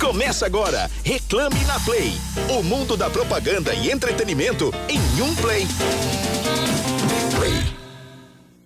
Começa agora, Reclame na Play. O mundo da propaganda e entretenimento em um play. Play.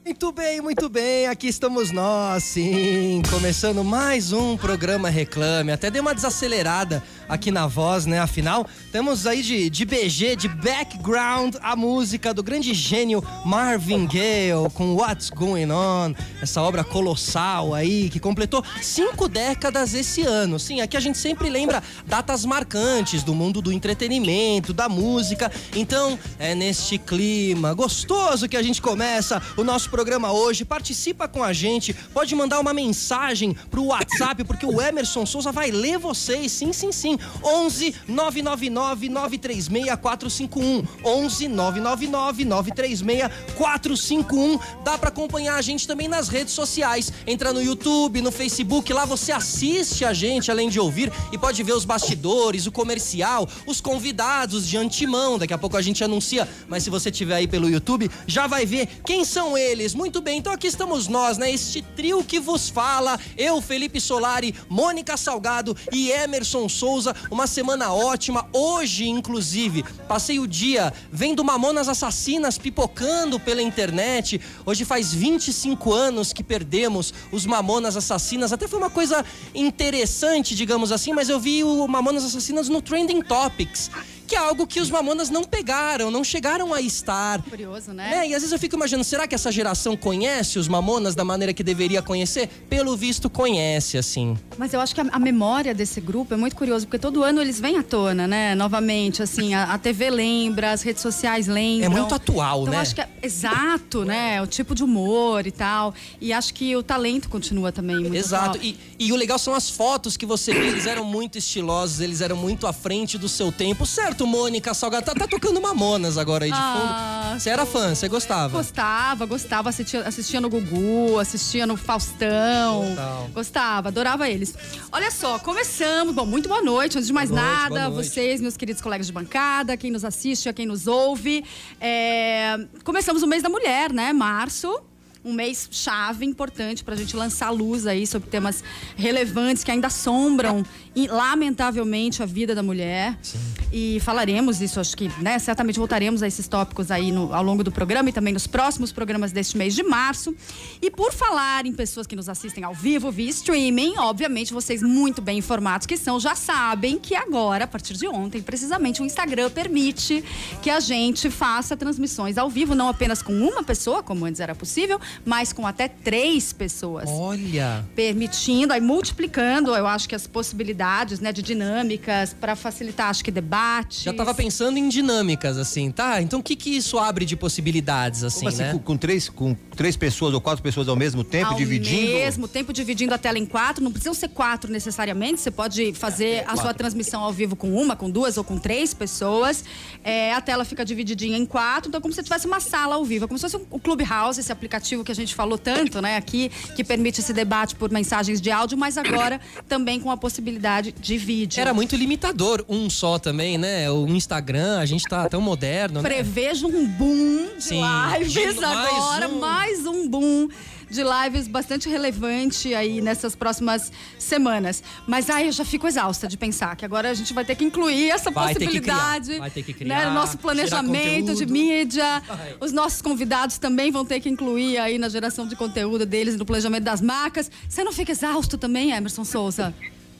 Muito bem, muito bem, aqui estamos nós, sim, começando mais um programa Reclame. Até dei uma desacelerada aqui na voz, né? Afinal, temos aí de, de BG, de background, a música do grande gênio Marvin Gaye com What's Going On, essa obra colossal aí que completou cinco décadas esse ano. Sim, aqui a gente sempre lembra datas marcantes do mundo do entretenimento, da música. Então, é neste clima gostoso que a gente começa o nosso programa hoje. Participa com a gente, pode mandar uma mensagem pro WhatsApp, porque o Emerson Souza vai ler vocês. Sim, sim, sim. 11 999 936 451. 11 999 936 451. Dá para acompanhar a gente também nas redes sociais. Entra no YouTube, no Facebook, lá você assiste a gente, além de ouvir, e pode ver os bastidores, o comercial, os convidados de antemão. Daqui a pouco a gente anuncia, mas se você tiver aí pelo YouTube, já vai ver quem são eles muito bem, então aqui estamos nós, né? Este trio que vos fala, eu, Felipe Solari, Mônica Salgado e Emerson Souza. Uma semana ótima. Hoje, inclusive, passei o dia vendo Mamonas Assassinas pipocando pela internet. Hoje faz 25 anos que perdemos os Mamonas Assassinas. Até foi uma coisa interessante, digamos assim, mas eu vi o Mamonas Assassinas no Trending Topics que é algo que os Mamonas não pegaram, não chegaram a estar. Curioso, né? É, e às vezes eu fico imaginando, será que essa geração conhece os Mamonas da maneira que deveria conhecer? Pelo visto, conhece, assim. Mas eu acho que a, a memória desse grupo é muito curioso, porque todo ano eles vêm à tona, né? Novamente, assim, a, a TV lembra, as redes sociais lembram. É muito atual, então, né? acho que é exato, né? O tipo de humor e tal. E acho que o talento continua também muito Exato. E, e, o legal são as fotos que você vê, eles eram muito estilosos, eles eram muito à frente do seu tempo, certo? Certo, Mônica Salgado. Tá, tá tocando Mamonas agora aí de ah, fundo. Você era fã, você gostava? Gostava, gostava. Assistia, assistia no Gugu, assistia no Faustão. Total. Gostava, adorava eles. Olha só, começamos. Bom, muito boa noite. Antes de mais boa nada, noite, vocês, meus queridos colegas de bancada, quem nos assiste, a quem nos ouve. É... Começamos o mês da mulher, né? Março um mês chave, importante para a gente lançar luz aí sobre temas relevantes que ainda assombram, lamentavelmente, a vida da mulher. Sim. E falaremos isso, acho que, né? Certamente voltaremos a esses tópicos aí no, ao longo do programa e também nos próximos programas deste mês de março. E por falar em pessoas que nos assistem ao vivo via streaming, obviamente vocês muito bem informados que são, já sabem que agora, a partir de ontem, precisamente o Instagram permite que a gente faça transmissões ao vivo, não apenas com uma pessoa, como antes era possível, mas com até três pessoas. Olha! Permitindo, aí multiplicando, eu acho que as possibilidades, né, de dinâmicas para facilitar, acho que debates. Já estava pensando em dinâmicas, assim, tá? Então o que que isso abre de possibilidades, assim, Como assim, né? Com, com, três, com três pessoas ou quatro pessoas ao mesmo tempo, ao dividindo? Ao mesmo tempo, dividindo a tela em quatro. Não precisam ser quatro necessariamente. Você pode fazer é, é, a sua transmissão ao vivo com uma, com duas ou com três pessoas. É, a tela fica divididinha em quatro. Então, como se tivesse uma sala ao vivo. É como se fosse um Clubhouse, esse aplicativo que a gente falou tanto, né, aqui, que permite esse debate por mensagens de áudio, mas agora também com a possibilidade de vídeo. Era muito limitador, um só também, né? O Instagram, a gente tá tão moderno, né? Prevejo um boom de Sim. lives agora, mais um. mais um boom de lives bastante relevante aí nessas próximas semanas. Mas aí eu já fico exausta de pensar que agora a gente vai ter que incluir essa vai possibilidade. Ter vai ter que né, criar. Né, no nosso planejamento de mídia. Vai. Os nossos convidados também vão ter que incluir aí na geração de conteúdo deles, no planejamento das marcas. Você não fica exausto também, Emerson Souza?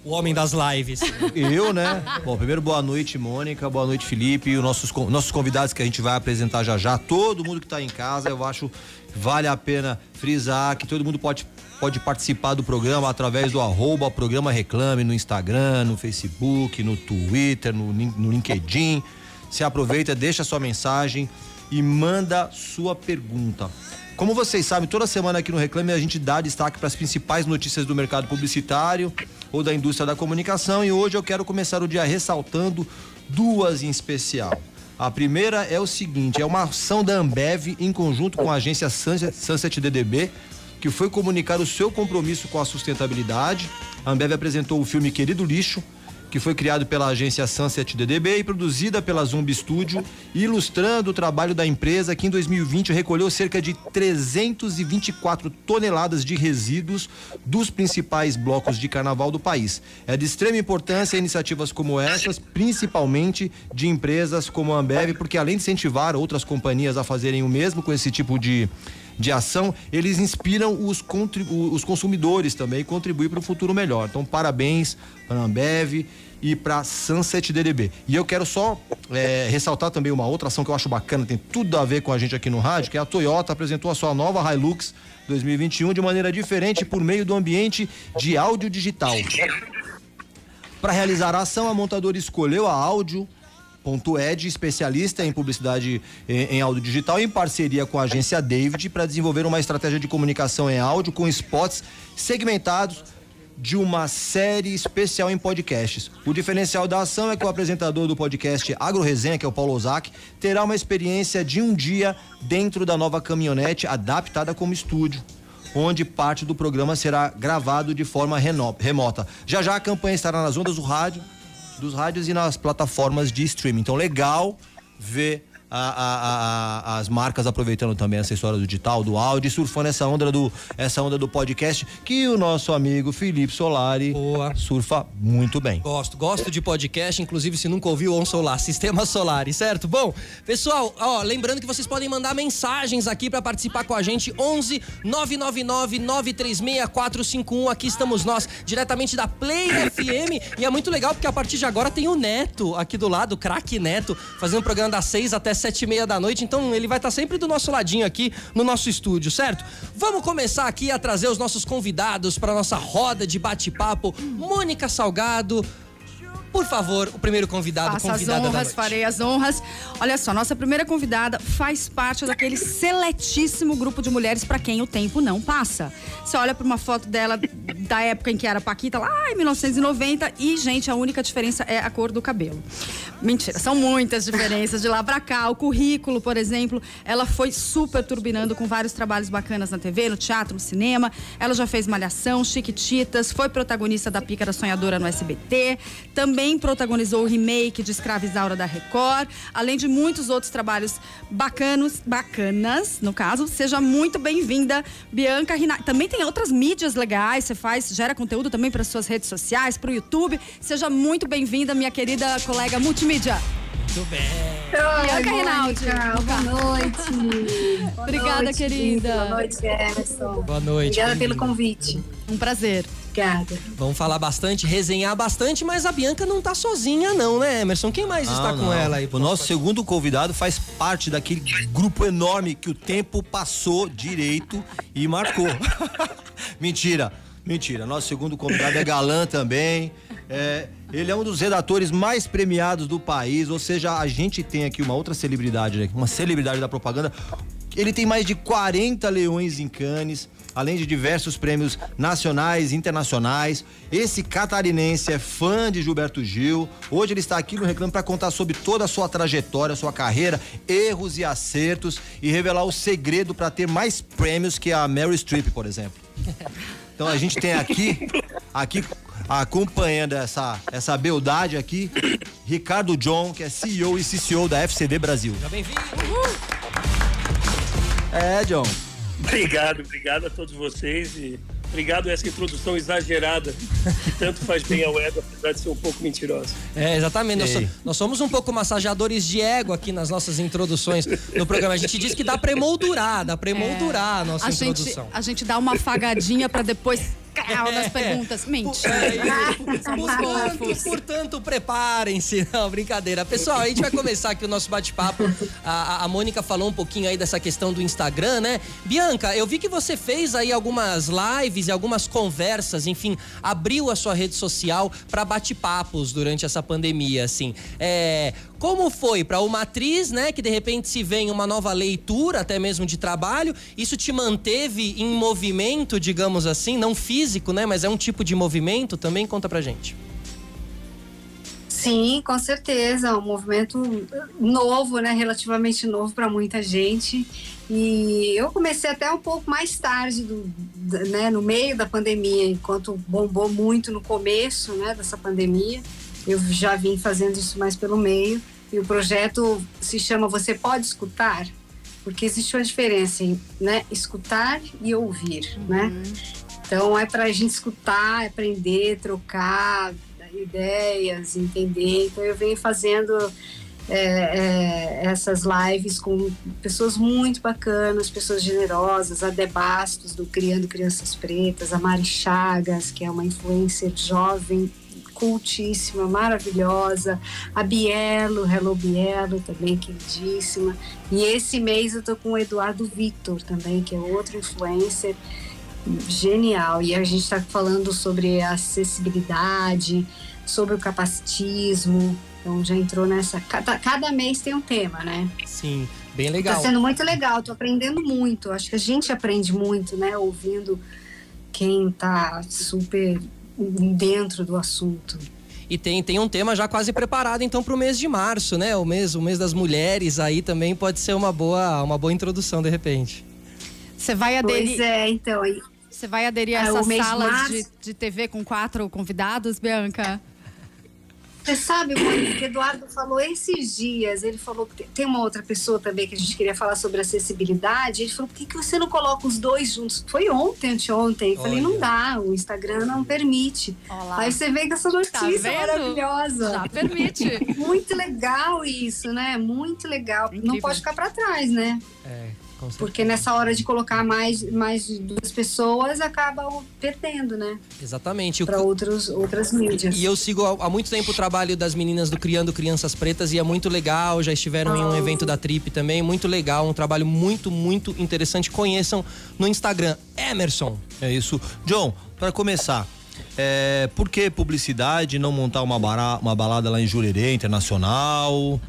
O homem das lives. Eu, né? Bom, primeiro boa noite, Mônica, boa noite, Felipe, e os nossos, nossos convidados que a gente vai apresentar já já, todo mundo que está em casa, eu acho vale a pena frisar que todo mundo pode, pode participar do programa através do arroba programa Reclame no Instagram, no Facebook, no Twitter, no, no LinkedIn. Se aproveita, deixa sua mensagem e manda sua pergunta. Como vocês sabem, toda semana aqui no Reclame a gente dá destaque para as principais notícias do mercado publicitário ou da indústria da comunicação e hoje eu quero começar o dia ressaltando duas em especial. A primeira é o seguinte, é uma ação da Ambev em conjunto com a agência Sunset DDB, que foi comunicar o seu compromisso com a sustentabilidade. A Ambev apresentou o filme Querido Lixo, que foi criado pela agência Sunset DDB e produzida pela Zumbi Studio, ilustrando o trabalho da empresa que em 2020 recolheu cerca de 324 toneladas de resíduos dos principais blocos de carnaval do país. É de extrema importância iniciativas como essas, principalmente de empresas como a Ambev, porque além de incentivar outras companhias a fazerem o mesmo com esse tipo de de ação, eles inspiram os, os consumidores também e contribuem para um futuro melhor. Então, parabéns para a Ambev e para Sunset DDB. E eu quero só é, ressaltar também uma outra ação que eu acho bacana, tem tudo a ver com a gente aqui no rádio, que é a Toyota apresentou a sua nova Hilux 2021 de maneira diferente por meio do ambiente de áudio digital. Para realizar a ação, a montadora escolheu a áudio Ed, especialista em publicidade em, em áudio digital, em parceria com a agência David, para desenvolver uma estratégia de comunicação em áudio com spots segmentados de uma série especial em podcasts. O diferencial da ação é que o apresentador do podcast Agro Resenha, que é o Paulo Ozaki, terá uma experiência de um dia dentro da nova caminhonete adaptada como estúdio onde parte do programa será gravado de forma remota. Já já a campanha estará nas ondas do rádio, dos rádios e nas plataformas de streaming. Então, legal ver a, a, a, as marcas aproveitando também essa história do digital, do áudio, surfando essa onda do, essa onda do podcast, que o nosso amigo Felipe Solari Boa. surfa muito bem. Gosto, gosto de podcast, inclusive se nunca ouviu, ouçam lá, Sistema Solar, certo? Bom, pessoal, ó, lembrando que vocês podem mandar mensagens aqui para participar com a gente, 11 999 936 451, aqui estamos nós, diretamente da Play FM, e é muito legal porque a partir de agora tem o Neto aqui do lado, o craque Neto, fazendo um programa das 6 até sete e meia da noite, então ele vai estar sempre do nosso ladinho aqui no nosso estúdio, certo? Vamos começar aqui a trazer os nossos convidados para nossa roda de bate-papo. Mônica Salgado, por favor, o primeiro convidado, Faça as honras, farei as honras. Olha só, nossa primeira convidada faz parte daquele seletíssimo grupo de mulheres para quem o tempo não passa. Você olha para uma foto dela da época em que era Paquita, lá em 1990, e, gente, a única diferença é a cor do cabelo. Mentira, são muitas diferenças de lá pra cá. O currículo, por exemplo, ela foi super turbinando com vários trabalhos bacanas na TV, no teatro, no cinema. Ela já fez Malhação, Chiquititas, foi protagonista da Pícara Sonhadora no SBT, também também protagonizou o remake de Escrava Isaura da Record, além de muitos outros trabalhos bacanos, bacanas, no caso. Seja muito bem-vinda, Bianca Rina. Também tem outras mídias legais, você faz, gera conteúdo também para suas redes sociais, para o YouTube. Seja muito bem-vinda, minha querida colega multimídia. Muito bem. Oi, Bianca Rinaldi. Boa noite. Obrigada, noite, querida. Boa noite, Emerson. Boa noite. Obrigada pelo convite. Um prazer. Obrigada. Vamos falar bastante, resenhar bastante, mas a Bianca não tá sozinha, não, né, Emerson? Quem mais não, está não. com ela aí? O nosso segundo convidado faz parte daquele grupo enorme que o tempo passou direito e marcou. Mentira, mentira. Nosso segundo convidado é galã também. É, ele é um dos redatores mais premiados do país, ou seja, a gente tem aqui uma outra celebridade, né? uma celebridade da propaganda. Ele tem mais de 40 leões em Cannes além de diversos prêmios nacionais e internacionais. Esse catarinense é fã de Gilberto Gil. Hoje ele está aqui no Reclame para contar sobre toda a sua trajetória, sua carreira, erros e acertos e revelar o segredo para ter mais prêmios que a Mary Streep, por exemplo. Então a gente tem aqui, aqui acompanhando essa, essa beldade aqui, Ricardo John, que é CEO e CCO da FCD Brasil. Bem-vindo! É, John. Obrigado, obrigado a todos vocês e obrigado a essa introdução exagerada que tanto faz bem ao ego, apesar de ser um pouco mentirosa. É, exatamente. Nós, nós, somos um pouco massageadores de ego aqui nas nossas introduções no programa. A gente diz que dá pra emoldurar, dá pra emoldurar é, a nossa a introdução. Gente, a gente dá uma afagadinha para depois carro nas perguntas. Mentira. Portanto, portanto preparem-se. Não, brincadeira. Pessoal, a gente vai começar aqui o nosso bate-papo. A, a Mônica falou um pouquinho aí dessa questão do Instagram, né? Bianca, eu vi que você fez aí algumas lives e algumas conversas, enfim, abriu a sua rede social para bate-papos durante essa pandemia, assim. É, como foi para uma atriz, né, que de repente se vê em uma nova leitura, até mesmo de trabalho, isso te manteve em movimento, digamos assim, não físico, né, mas é um tipo de movimento também? Conta pra gente. Sim, com certeza, um movimento novo, né, relativamente novo para muita gente. E eu comecei até um pouco mais tarde, do, né, no meio da pandemia, enquanto bombou muito no começo, né, dessa pandemia. eu já vim fazendo isso mais pelo meio. E o projeto se chama Você Pode Escutar? Porque existe uma diferença em né, escutar e ouvir, uhum. né? Então é para a gente escutar, aprender, trocar ideias, entender. Então eu venho fazendo é, é, essas lives com pessoas muito bacanas, pessoas generosas, a Debastos do Criando Crianças Pretas, a Mari Chagas, que é uma influencer jovem, cultíssima, maravilhosa, a Bielo, Hello Bielo, também queridíssima. E esse mês eu tô com o Eduardo Victor também, que é outro influencer genial. E a gente está falando sobre acessibilidade, sobre o capacitismo, então já entrou nessa. Cada, cada mês tem um tema, né? Sim, bem legal. Tá sendo muito legal, tô aprendendo muito. Acho que a gente aprende muito, né? Ouvindo quem tá super dentro do assunto. E tem, tem um tema já quase preparado então para o mês de março, né? O mês, o mês das mulheres aí também pode ser uma boa, uma boa introdução de repente. Você vai aderir. Pois é, então. Você vai aderir a ah, essas salas de, de TV com quatro convidados, Bianca? Você sabe, Mônica, que Eduardo falou esses dias, ele falou que tem uma outra pessoa também que a gente queria falar sobre acessibilidade, ele falou, por que, que você não coloca os dois juntos? Foi ontem, anteontem, eu falei, não dá, o Instagram não permite. Olá. Aí você vê que essa notícia tá maravilhosa. Já permite. Muito legal isso, né? Muito legal. Incrível. Não pode ficar para trás, né? É. Porque nessa hora de colocar mais, mais duas pessoas, acaba perdendo, né? Exatamente. Para outras mídias. E eu sigo há, muito tempo o trabalho das meninas do Criando Crianças Pretas e é muito legal. Já estiveram oh. em um ah. evento da Trip também. Muito legal. Um trabalho muito, muito interessante. Conheçam no Instagram. Emerson. É isso. John, para começar. É, por que publicidade não montar uma, bará, uma balada lá em Jurerê Internacional?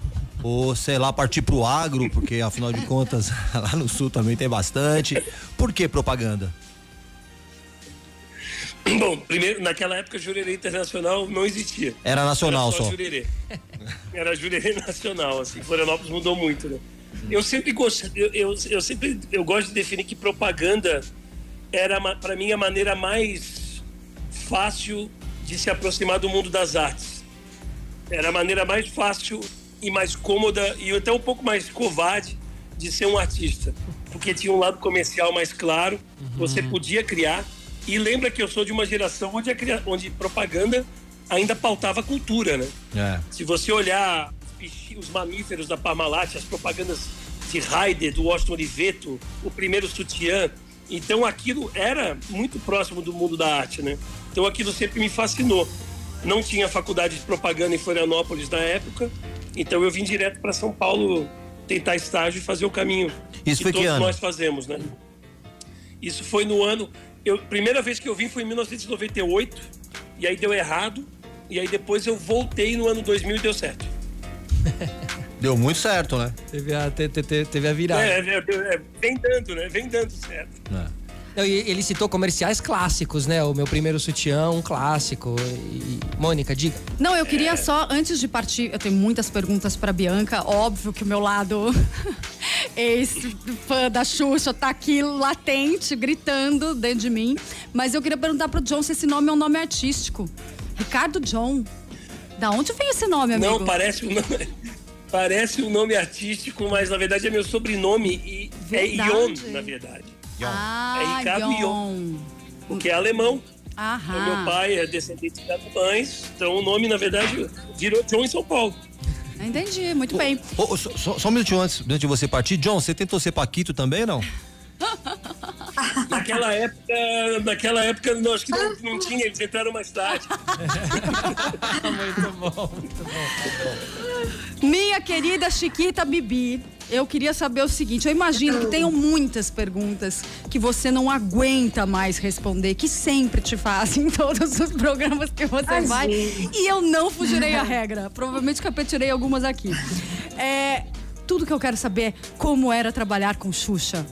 Ou sei lá, partir pro agro, porque afinal de contas lá no sul também tem bastante. Por que propaganda? Bom, primeiro, naquela época Jurerê Internacional não existia. Era nacional Era só. só. Jurerê. Era Jurerê Nacional, assim. Florianópolis mudou muito, né? Eu sempre gosto, eu, eu, eu, sempre eu gosto de definir que propaganda era para mim a maneira mais fácil de se aproximar do mundo das artes. Era a maneira mais fácil e mais cômoda e até um pouco mais covarde de ser um artista, porque tinha um lado comercial mais claro, uhum. você podia criar. E lembra que eu sou de uma geração onde, a, onde propaganda ainda pautava cultura, né? É. Se você olhar os mamíferos da Parmalat, as propagandas de Raider, do Washington Oliveto, o primeiro sutiã, então aquilo era muito próximo do mundo da arte, né? Então aquilo sempre me fascinou. Não tinha faculdade de propaganda em Florianópolis na época, então eu vim direto para São Paulo tentar estágio e fazer o caminho Isso que foi todos que ano? nós fazemos, né? Isso foi no ano. Eu, primeira vez que eu vim foi em 1998 e aí deu errado e aí depois eu voltei no ano 2000 e deu certo. Deu muito certo, né? Teve a, te, te, teve a virada. É, é, é, vem dando, né? Vem dando certo. É. Ele citou comerciais clássicos, né? O meu primeiro sutiã, um clássico. E... Mônica, diga. Não, eu queria só, antes de partir, eu tenho muitas perguntas para Bianca. Óbvio que o meu lado ex-fã da Xuxa tá aqui latente, gritando dentro de mim. Mas eu queria perguntar pro John se esse nome é um nome artístico. Ricardo John. Da onde vem esse nome, amigo? Não, parece um nome. Parece um nome artístico, mas na verdade é meu sobrenome e é verdade. é Ion, na verdade. Ah, é Ricardo Ion. Porque é alemão. Aham. Então, meu pai é descendente de alemães, então o nome, na verdade, virou John em São Paulo. Entendi, muito bem. Oh, só, só, só, um minutinho antes, antes de você partir. John, você tentou ser Paquito também, não? naquela época, naquela época, acho que não, não tinha, eles entraram mais tarde. muito bom, muito bom. Minha querida Chiquita Bibi, eu queria saber o seguinte: eu imagino que tenham muitas perguntas que você não aguenta mais responder, que sempre te fazem em todos os programas que você Ai, vai. Gente. E eu não fugirei à regra. Provavelmente capetirei algumas aqui. É, tudo que eu quero saber é como era trabalhar com Xuxa.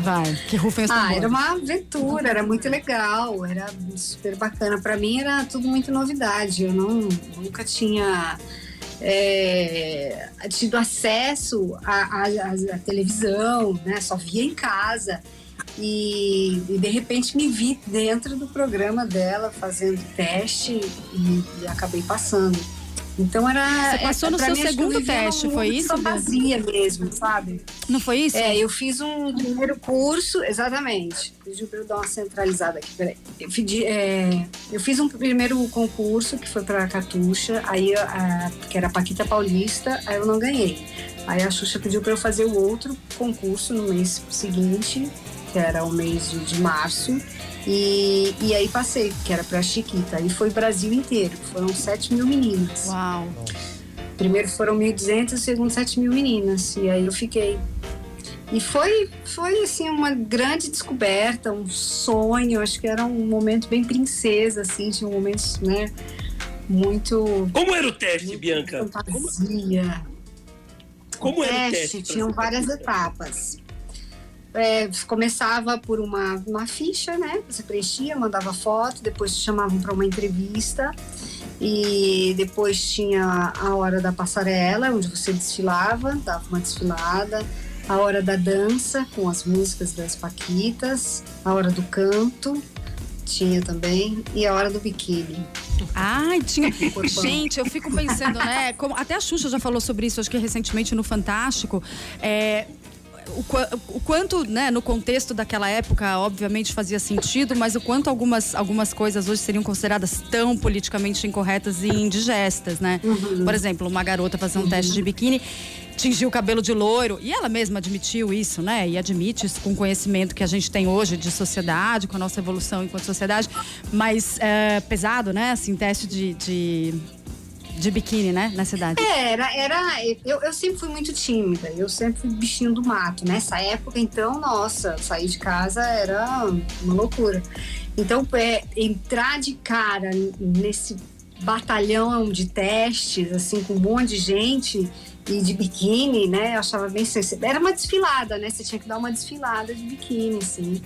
Vai, que rufem Ah, era uma aventura, era muito legal, era super bacana. Para mim era tudo muito novidade. Eu não, nunca tinha é, tido acesso à, televisão, né? Só via em casa. E, e, de repente me vi dentro do programa dela fazendo teste e, e acabei passando. Então era. Você passou no seu segundo teste, foi isso? Fantasia mesmo, sabe? Não foi isso? É, eu fiz um primeiro curso, exatamente. Pediu para eu dar uma centralizada aqui, peraí. Eu, pedi, é, eu fiz um primeiro concurso que foi para Catuxa, aí a, que era Paquita Paulista, aí eu não ganhei. Aí a Xuxa pediu para eu fazer o outro concurso no mês seguinte, que era o mês de março. E, e aí passei, que era pra Chiquita. E foi Brasil inteiro. Foram 7 mil meninas. Uau! Primeiro foram 1.200, segundo 7 mil meninas. E aí eu fiquei. E foi, foi assim, uma grande descoberta, um sonho. Acho que era um momento bem princesa, assim. Tinha momentos, né? Muito. Como era o teste, Bianca? Fantasia. Como, Como o era o teste? Tinham várias etapas é, começava por uma, uma ficha, né? Você preenchia, mandava foto, depois te chamavam para uma entrevista e depois tinha a hora da passarela, onde você desfilava, dava uma desfilada, a hora da dança com as músicas das paquitas, a hora do canto tinha também e a hora do biquíni. Ai, tinha. Gente, eu fico pensando, né? Como, até a Xuxa já falou sobre isso, acho que recentemente no Fantástico. É, o, o, quanto, né, no contexto daquela época, obviamente fazia sentido, mas o quanto algumas, algumas coisas hoje seriam consideradas tão politicamente incorretas e indigestas, né? Uhum. Por exemplo, uma garota fazer um uhum. teste de biquíni, tingir o cabelo de loiro, e ela mesma admitiu isso, né? E admite isso com o conhecimento que a gente tem hoje de sociedade, com a nossa evolução enquanto sociedade, mas é, pesado, né? Assim, teste de, de de biquíni, né? Na cidade. É, era, era eu, eu sempre fui muito tímida, eu sempre fui bichinho do mato. Nessa época, então, nossa, sair de casa era uma loucura. Então, é, entrar de cara nesse batalhão de testes, assim, com um monte de gente e de biquíni, né? Eu achava bem. Era uma desfilada, né? Você tinha que dar uma desfilada de biquíni, assim.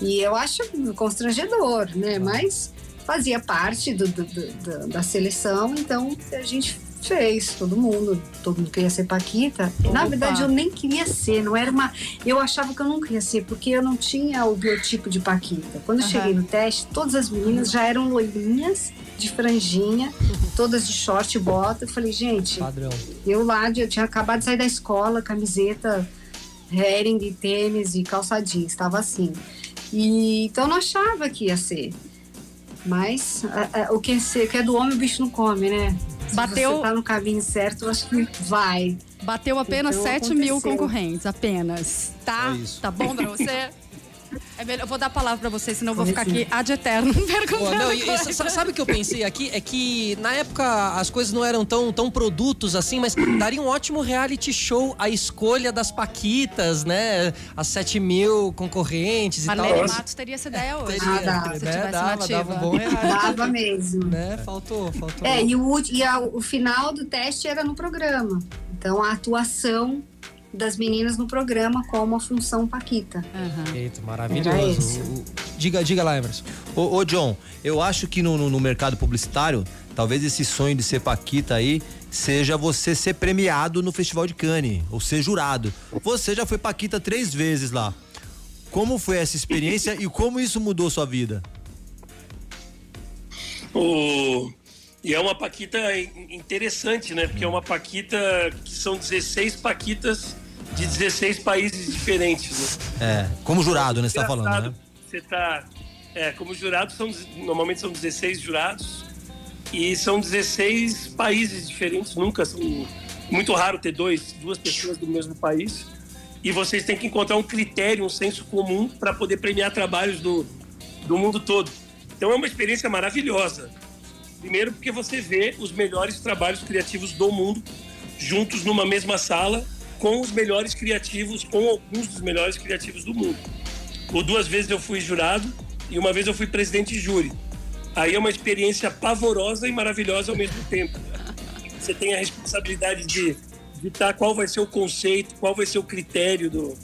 E eu acho constrangedor, né? Mas fazia parte do, do, do, da seleção, então a gente fez, todo mundo, todo mundo queria ser Paquita. Opa. Na verdade, eu nem queria ser, não era uma. Eu achava que eu não queria ser, porque eu não tinha o biotipo de Paquita. Quando eu uhum. cheguei no teste, todas as meninas já eram loirinhas, de franjinha, todas de short e bota. Eu falei, gente, Padrão. eu lá, eu tinha acabado de sair da escola, camiseta, herring, tênis e calça jeans, estava assim. E, então eu não achava que ia ser. Mas a, a, o que é, que é do homem, o bicho não come, né? Se Bateu. você tá no caminho certo, eu acho que vai. Bateu apenas então, 7 mil concorrentes, apenas. Tá? É tá bom pra você? É melhor, eu vou dar a palavra pra você, senão eu vou ficar aqui ad eterno perguntando. não, e, e, sabe o que eu pensei aqui? É que na época as coisas não eram tão, tão produtos assim, mas daria um ótimo reality show a escolha das Paquitas, né? As 7 mil concorrentes e tal. Valéria Matos teria essa ideia hoje. Teria, ah, dava. Se né? dava, dava um bom reality. Dava mesmo. Né? Faltou, faltou. É, e, o, e a, o final do teste era no programa. Então a atuação das meninas no programa como a função Paquita. Uhum. Eita, maravilhoso. diga, diga lá, Emerson. Ô, ô John, eu acho que no, no, no, mercado publicitário, talvez esse sonho de ser Paquita aí seja você ser premiado no Festival de Cannes, ou ser jurado. Você já foi Paquita três vezes lá. Como foi essa experiência e como isso mudou sua vida? O... E é uma Paquita interessante, né? Porque é uma Paquita que são 16 Paquitas de 16 países diferentes. Né? É, como jurado, né? Você tá falando, né? Você tá. É, como jurado, são, normalmente são 16 jurados e são 16 países diferentes, nunca são. Muito raro ter dois, duas pessoas do mesmo país. E vocês têm que encontrar um critério, um senso comum para poder premiar trabalhos do, do mundo todo. Então é uma experiência maravilhosa. Primeiro, porque você vê os melhores trabalhos criativos do mundo juntos numa mesma sala com os melhores criativos, com alguns dos melhores criativos do mundo. Por duas vezes eu fui jurado e uma vez eu fui presidente de júri. Aí é uma experiência pavorosa e maravilhosa ao mesmo tempo. Você tem a responsabilidade de ditar qual vai ser o conceito, qual vai ser o critério do,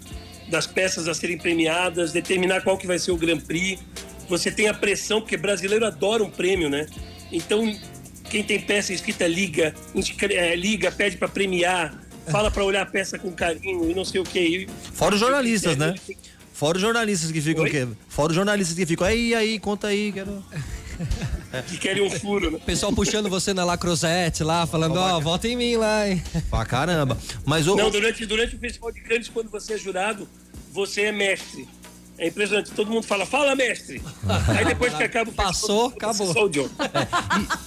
das peças a serem premiadas, determinar qual que vai ser o Grand Prix. Você tem a pressão, porque brasileiro adora um prêmio, né? Então, quem tem peça escrita liga, é, liga, pede para premiar, fala para olhar a peça com carinho e não sei o que. Fora os jornalistas, né? Fora os jornalistas que ficam. Que, fora os jornalistas que ficam. Aí, aí, conta aí, quero. que querem um furo, né? Pessoal puxando você na Lacrosette lá, falando, ó, oh, vota em mim lá, hein? Pra caramba. Mas o. Não, durante, durante o Festival de Cannes, quando você é jurado, você é mestre. É impressionante. Todo mundo fala, fala, mestre. Aí depois que acaba o Passou, acabou. Só o John.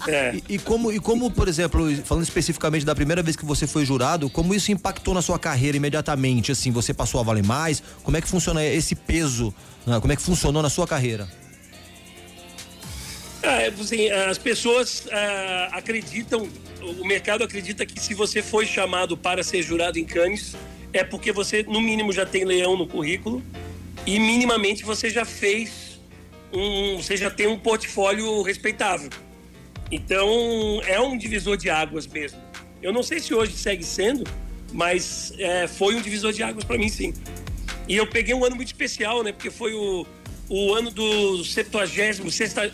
É. E, é. e, e, como, e como, por exemplo, falando especificamente da primeira vez que você foi jurado, como isso impactou na sua carreira imediatamente? Assim, você passou a valer mais? Como é que funciona esse peso? Né? Como é que funcionou na sua carreira? Ah, assim, as pessoas ah, acreditam, o mercado acredita que se você foi chamado para ser jurado em Cannes, é porque você, no mínimo, já tem leão no currículo e minimamente você já fez um, você já tem um portfólio respeitável. Então é um divisor de águas mesmo. Eu não sei se hoje segue sendo, mas é, foi um divisor de águas para mim sim. E eu peguei um ano muito especial, né? Porque foi o, o ano do 70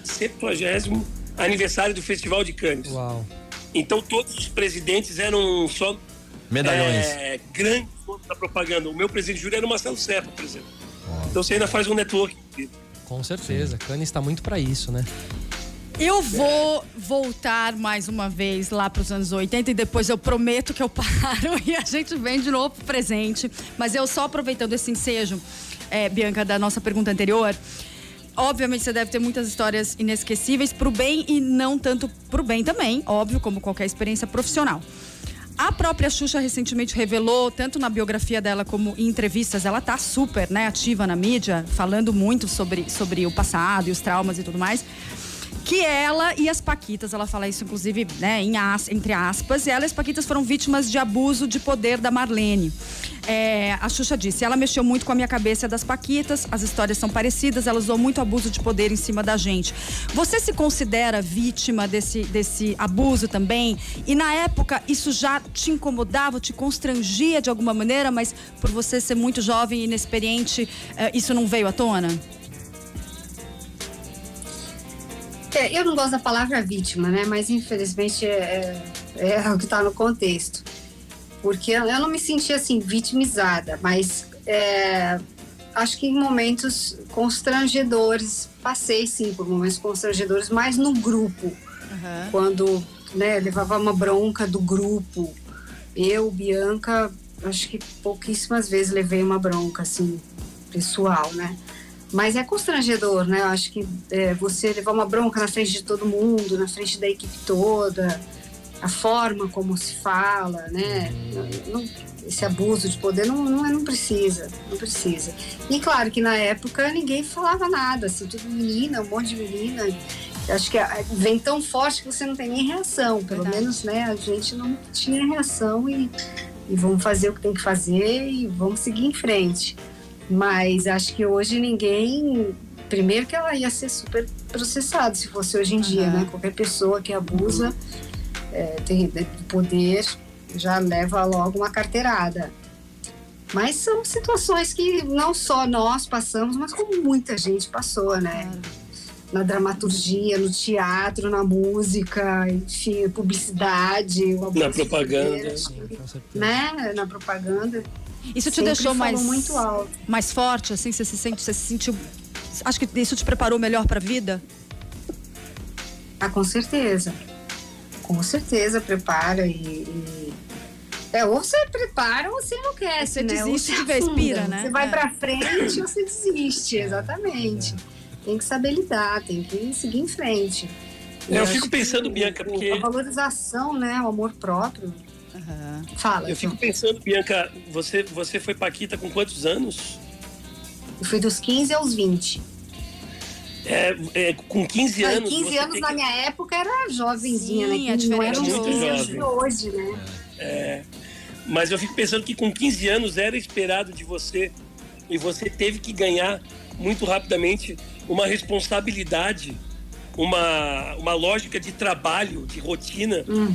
70 aniversário do Festival de Cannes. Uau. Então todos os presidentes eram só medalhões. É, grandes da propaganda. O meu presidente de júri era o Marcelo Serpa, por exemplo. Então você ainda faz um network. Com certeza. Cane está muito para isso, né? Eu vou voltar mais uma vez lá para os anos 80 e depois eu prometo que eu paro e a gente vem de novo pro presente. Mas eu só aproveitando esse ensejo, é, Bianca, da nossa pergunta anterior. Obviamente você deve ter muitas histórias inesquecíveis pro bem e não tanto pro bem também, óbvio, como qualquer experiência profissional. A própria Xuxa recentemente revelou, tanto na biografia dela como em entrevistas, ela tá super né, ativa na mídia, falando muito sobre, sobre o passado e os traumas e tudo mais que ela e as Paquitas, ela fala isso inclusive né, em as, entre aspas, ela e as Paquitas foram vítimas de abuso de poder da Marlene. É, a Xuxa disse, ela mexeu muito com a minha cabeça das Paquitas, as histórias são parecidas, ela usou muito abuso de poder em cima da gente. Você se considera vítima desse, desse abuso também? E na época isso já te incomodava, te constrangia de alguma maneira, mas por você ser muito jovem e inexperiente, é, isso não veio à tona? É, eu não gosto da palavra vítima, né? Mas infelizmente é, é, é o que está no contexto. Porque eu não me senti assim vitimizada, mas é, acho que em momentos constrangedores, passei sim por momentos constrangedores, mas no grupo. Uhum. Quando né, levava uma bronca do grupo. Eu, Bianca, acho que pouquíssimas vezes levei uma bronca assim, pessoal, né? Mas é constrangedor, né? Eu acho que é, você levar uma bronca na frente de todo mundo, na frente da equipe toda, a forma como se fala, né? Não, esse abuso de poder não, não, não precisa, não precisa. E claro que na época ninguém falava nada, assim, tudo menina, um monte de menina. Eu acho que vem tão forte que você não tem nem reação, pelo Verdade. menos, né? A gente não tinha reação e, e vamos fazer o que tem que fazer e vamos seguir em frente. Mas acho que hoje ninguém. Primeiro que ela ia ser super processada se fosse hoje em dia, né? Qualquer pessoa que abusa é, tem né, poder já leva logo uma carteirada. Mas são situações que não só nós passamos, mas como muita gente passou, né? Na dramaturgia, no teatro, na música, enfim, publicidade, na propaganda, né? Na propaganda. Isso te deixou mais muito alto. mais forte, assim, você se sente, você se sentiu Acho que isso te preparou melhor para a vida? Ah, com certeza. Com certeza prepara e, e... É, ou você prepara ou você enlouquece, você né? desiste de vez, pira, né? Você vai é. pra frente ou você desiste, exatamente. Tem que saber lidar, tem que seguir em frente. Eu, eu fico pensando, Bianca, porque... A valorização, né? O amor próprio Uhum. Fala. Eu fico pensando, Bianca, você, você foi Paquita com quantos anos? Eu fui dos 15 aos 20. É, é, com 15 não, anos. 15 anos na que... minha época era jovenzinha, Sim, né? Que não era muito jovem. hoje, né? É, mas eu fico pensando que com 15 anos era esperado de você e você teve que ganhar muito rapidamente uma responsabilidade, uma, uma lógica de trabalho, de rotina. Uhum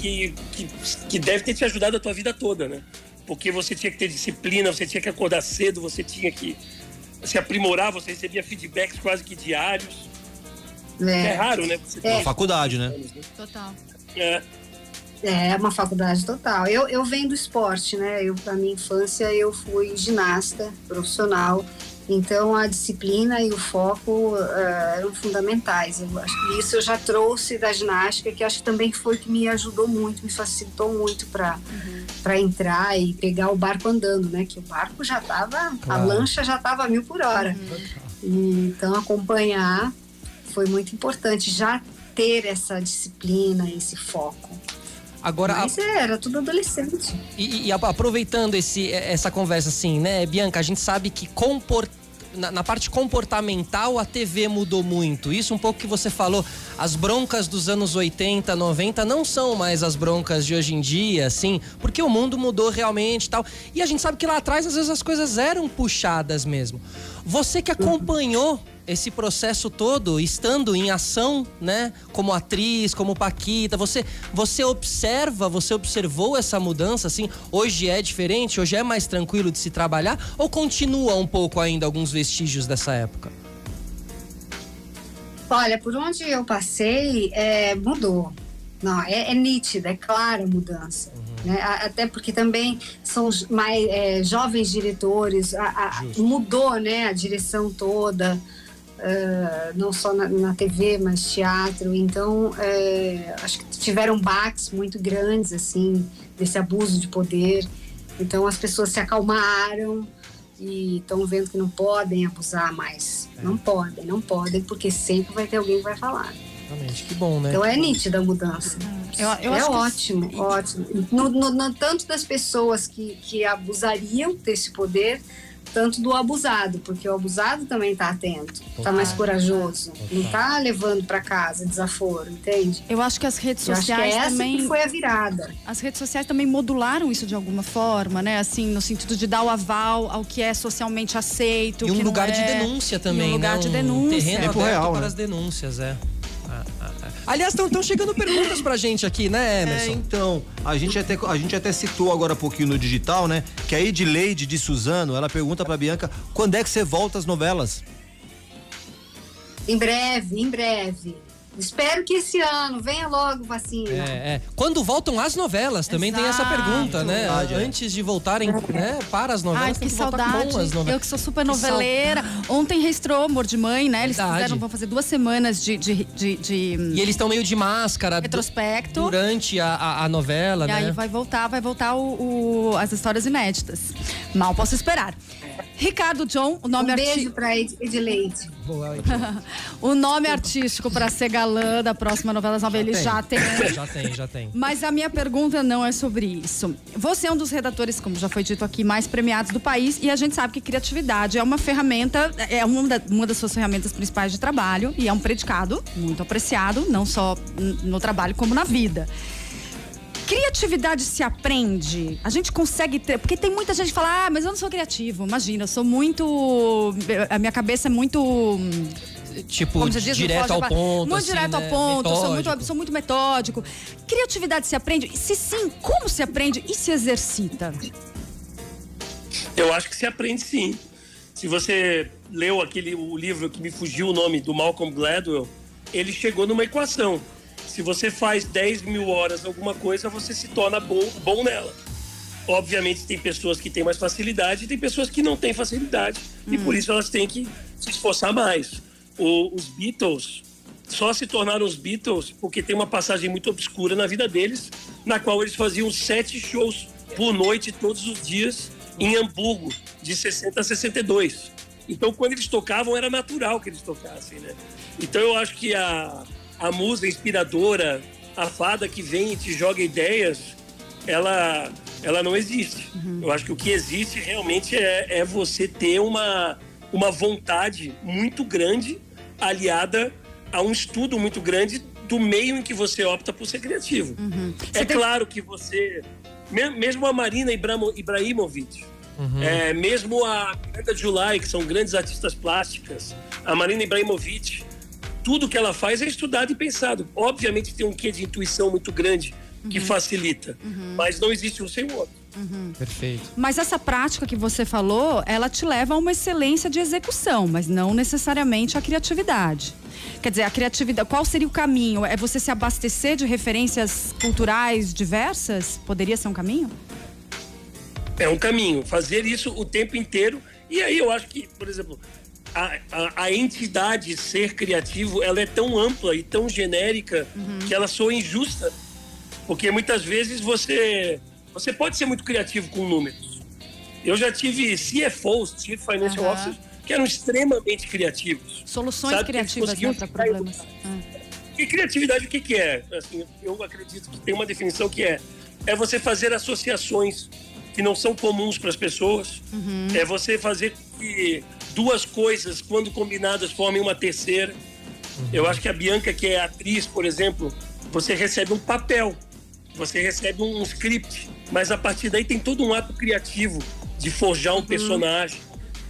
que, que, que deve ter te ajudado a tua vida toda, né? Porque você tinha que ter disciplina, você tinha que acordar cedo, você tinha que se aprimorar, você recebia feedbacks quase que diários. É, é raro, né? Você é. Faculdade, né? Total. É. É uma faculdade total. Eu, eu venho do esporte, né? Eu, na minha infância, eu fui ginasta profissional. Então, a disciplina e o foco uh, eram fundamentais. Eu acho que isso eu já trouxe da ginástica, que acho que também foi que me ajudou muito, me facilitou muito para uhum. para entrar e pegar o barco andando, né? Que o barco já estava, claro. a lancha já estava mil por hora. Uhum. então, acompanhar foi muito importante, já ter essa disciplina, esse foco. Agora, Mas é, era tudo adolescente. E, e, aproveitando esse, essa conversa assim, né, Bianca, a gente sabe que comportamento na, na, parte comportamental, a TV mudou muito. Isso um pouco que você falou, as broncas dos anos 80, 90 não são mais as broncas de hoje em dia, assim, porque o mundo mudou realmente e tal. E a gente sabe que lá atrás, às vezes, as coisas eram puxadas mesmo. Você que acompanhou esse processo todo, estando em ação, né, como atriz, como Paquita, você você observa, você observou essa mudança assim? Hoje é diferente, hoje é mais tranquilo de se trabalhar ou continua um pouco ainda alguns vestígios dessa época? Olha, por onde eu passei, é, mudou. Não, é, é nítida, é clara a mudança. Uhum. Né? Até porque também são mais é, jovens diretores, a, a, mudou né, a direção toda uh, não só na, na, TV, mas teatro. Então, uh, acho que tiveram baques muito grandes, assim, desse abuso de poder. Então, as pessoas se acalmaram e estão vendo que não podem abusar mais. É. Não podem, não podem, porque sempre vai ter alguém que vai falar. Exatamente, que bom, né? Então é nítida a mudança. Eu, eu é ótimo, que... ótimo. No, no, no, tanto das pessoas que, que abusariam desse poder, tanto do abusado, porque o abusado também está atento, está mais corajoso, Total. não está levando para casa desaforo, entende? Eu acho que as redes Eu sociais acho que também que foi a virada. As redes sociais também modularam isso de alguma forma, né? Assim, no sentido de dar o aval ao que é socialmente aceito, e um lugar é, de denúncia também, e um lugar né? de denúncia, um terreno aberto real, para né? as denúncias, é. Aliás, estão chegando perguntas pra gente aqui, né, Emerson? É, então, a gente, até, a gente até citou agora há pouquinho no digital, né? Que a Edileide de Suzano, ela pergunta pra Bianca, quando é que você volta às novelas? Em breve, em breve. Espero que esse ano venha logo vacina. É, é. Quando voltam as novelas, também Exato. tem essa pergunta, né? Verdade, é. Antes de voltarem né, para as novelas, Ai, que, que saudade. Eu que sou super noveleira. Ontem reestrou Amor de Mãe, né? Eles Verdade. fizeram, vão fazer duas semanas de. de, de, de e eles estão meio de máscara. Retrospecto. Durante a, a, a novela, e né? E aí vai voltar, vai voltar o, o, as histórias inéditas. Mal posso esperar. Ricardo John, o nome um beijo arti... pra Edileite. o nome artístico para ser galã da próxima novela nova ele já tem. Já tem, já tem. Mas a minha pergunta não é sobre isso. Você é um dos redatores, como já foi dito aqui, mais premiados do país e a gente sabe que criatividade é uma ferramenta, é uma, da, uma das suas ferramentas principais de trabalho e é um predicado muito apreciado, não só no trabalho como na vida. Criatividade se aprende? A gente consegue ter. Porque tem muita gente que fala, ah, mas eu não sou criativo. Imagina, eu sou muito. A minha cabeça é muito tipo, diz, direto ao ponto. Muito assim, direto né? ao ponto, sou muito, sou muito metódico. Criatividade se aprende? Se sim, como se aprende e se exercita? Eu acho que se aprende sim. Se você leu aquele o livro que me fugiu o nome do Malcolm Gladwell, ele chegou numa equação se você faz 10 mil horas alguma coisa, você se torna bom, bom nela. Obviamente tem pessoas que têm mais facilidade e tem pessoas que não têm facilidade hum. e por isso elas têm que se esforçar mais. O, os Beatles só se tornaram os Beatles porque tem uma passagem muito obscura na vida deles, na qual eles faziam sete shows por noite todos os dias em Hamburgo, de 60 a 62. Então, quando eles tocavam, era natural que eles tocassem, né? Então, eu acho que a, a musa inspiradora, a fada que vem e te joga ideias, ela, ela não existe. Uhum. Eu acho que o que existe realmente é, é você ter uma, uma vontade muito grande aliada a um estudo muito grande do meio em que você opta por ser criativo. Uhum. É tem... claro que você, mesmo a Marina Ibrahimovic, uhum. é, mesmo a Miranda July, que são grandes artistas plásticas, a Marina Ibrahimovic, tudo que ela faz é estudado e pensado. Obviamente tem um quê de intuição muito grande que uhum. facilita. Uhum. Mas não existe um sem o outro. Uhum. Perfeito. Mas essa prática que você falou, ela te leva a uma excelência de execução, mas não necessariamente a criatividade. Quer dizer, a criatividade, qual seria o caminho? É você se abastecer de referências culturais diversas? Poderia ser um caminho? É um caminho. Fazer isso o tempo inteiro. E aí eu acho que, por exemplo, a, a, a entidade ser criativo, ela é tão ampla e tão genérica uhum. que ela soa injusta. Porque muitas vezes você você pode ser muito criativo com números. Eu já tive CFOs, Chief Financial uhum. Officers, que eram extremamente criativos. Soluções sabe? criativas né, para problemas. Ah. E criatividade o que, que é? Assim, eu acredito que tem uma definição que é é você fazer associações que não são comuns para as pessoas. Uhum. É você fazer que duas coisas, quando combinadas, formem uma terceira. Uhum. Eu acho que a Bianca, que é atriz, por exemplo, você recebe um papel, você recebe um script mas a partir daí tem todo um ato criativo de forjar um uhum. personagem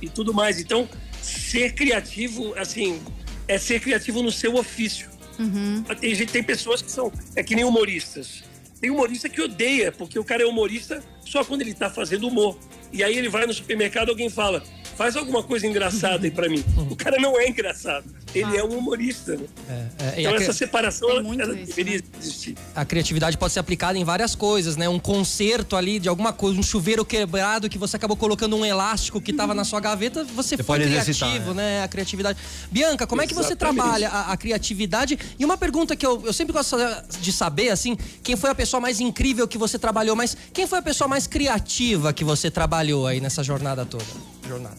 e tudo mais. Então, ser criativo, assim, é ser criativo no seu ofício. Uhum. Tem, gente, tem pessoas que são. É que nem humoristas. Tem humorista que odeia, porque o cara é humorista só quando ele tá fazendo humor. E aí ele vai no supermercado, alguém fala: faz alguma coisa engraçada aí para mim. O cara não é engraçado ele é um humorista. Né? É, é, então essa separação ela, ela isso, deveria né? existir. A criatividade pode ser aplicada em várias coisas, né? Um conserto ali de alguma coisa, um chuveiro quebrado que você acabou colocando um elástico que estava na sua gaveta, você, você foi criativo, né? né? A criatividade. Bianca, como Exatamente. é que você trabalha a, a, criatividade? E uma pergunta que eu, eu sempre gosto de saber, assim, quem foi a pessoa mais incrível que você trabalhou, mas quem foi a pessoa mais criativa que você trabalhou aí nessa jornada toda? Jornada.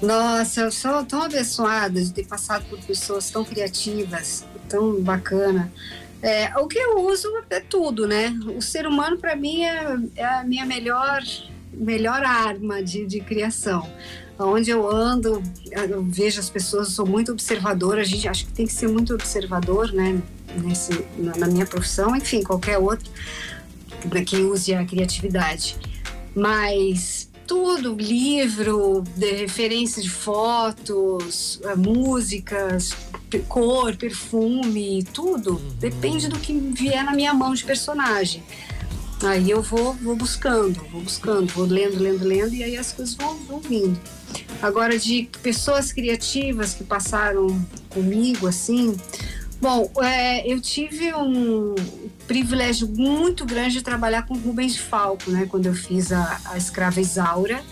Nossa, eu sou tão abençoada de ter passado por pessoas tão criativas, tão bacana. É, o que eu uso é tudo, né? O ser humano, para mim, é, é, a minha melhor, melhor arma de, de criação. Onde eu ando, eu vejo as pessoas, sou muito observadora. A gente acho que tem que ser muito observador, né? Nesse, na, na minha profissão, enfim, qualquer outro que use a criatividade. Mas tudo, livro, de referência de fotos, eh, músicas, cor, perfume, tudo. Uhum. Depende do que vier na minha mão de personagem. Aí eu vou, vou buscando, vou buscando, vou lendo, lendo, lendo, e aí as coisas vão, vão vindo. Agora, de pessoas criativas que passaram comigo, assim, Bom, é, eu tive um privilégio muito grande de trabalhar com Rubens de Falco, né? Quando eu fiz a, a Escrava Isaura,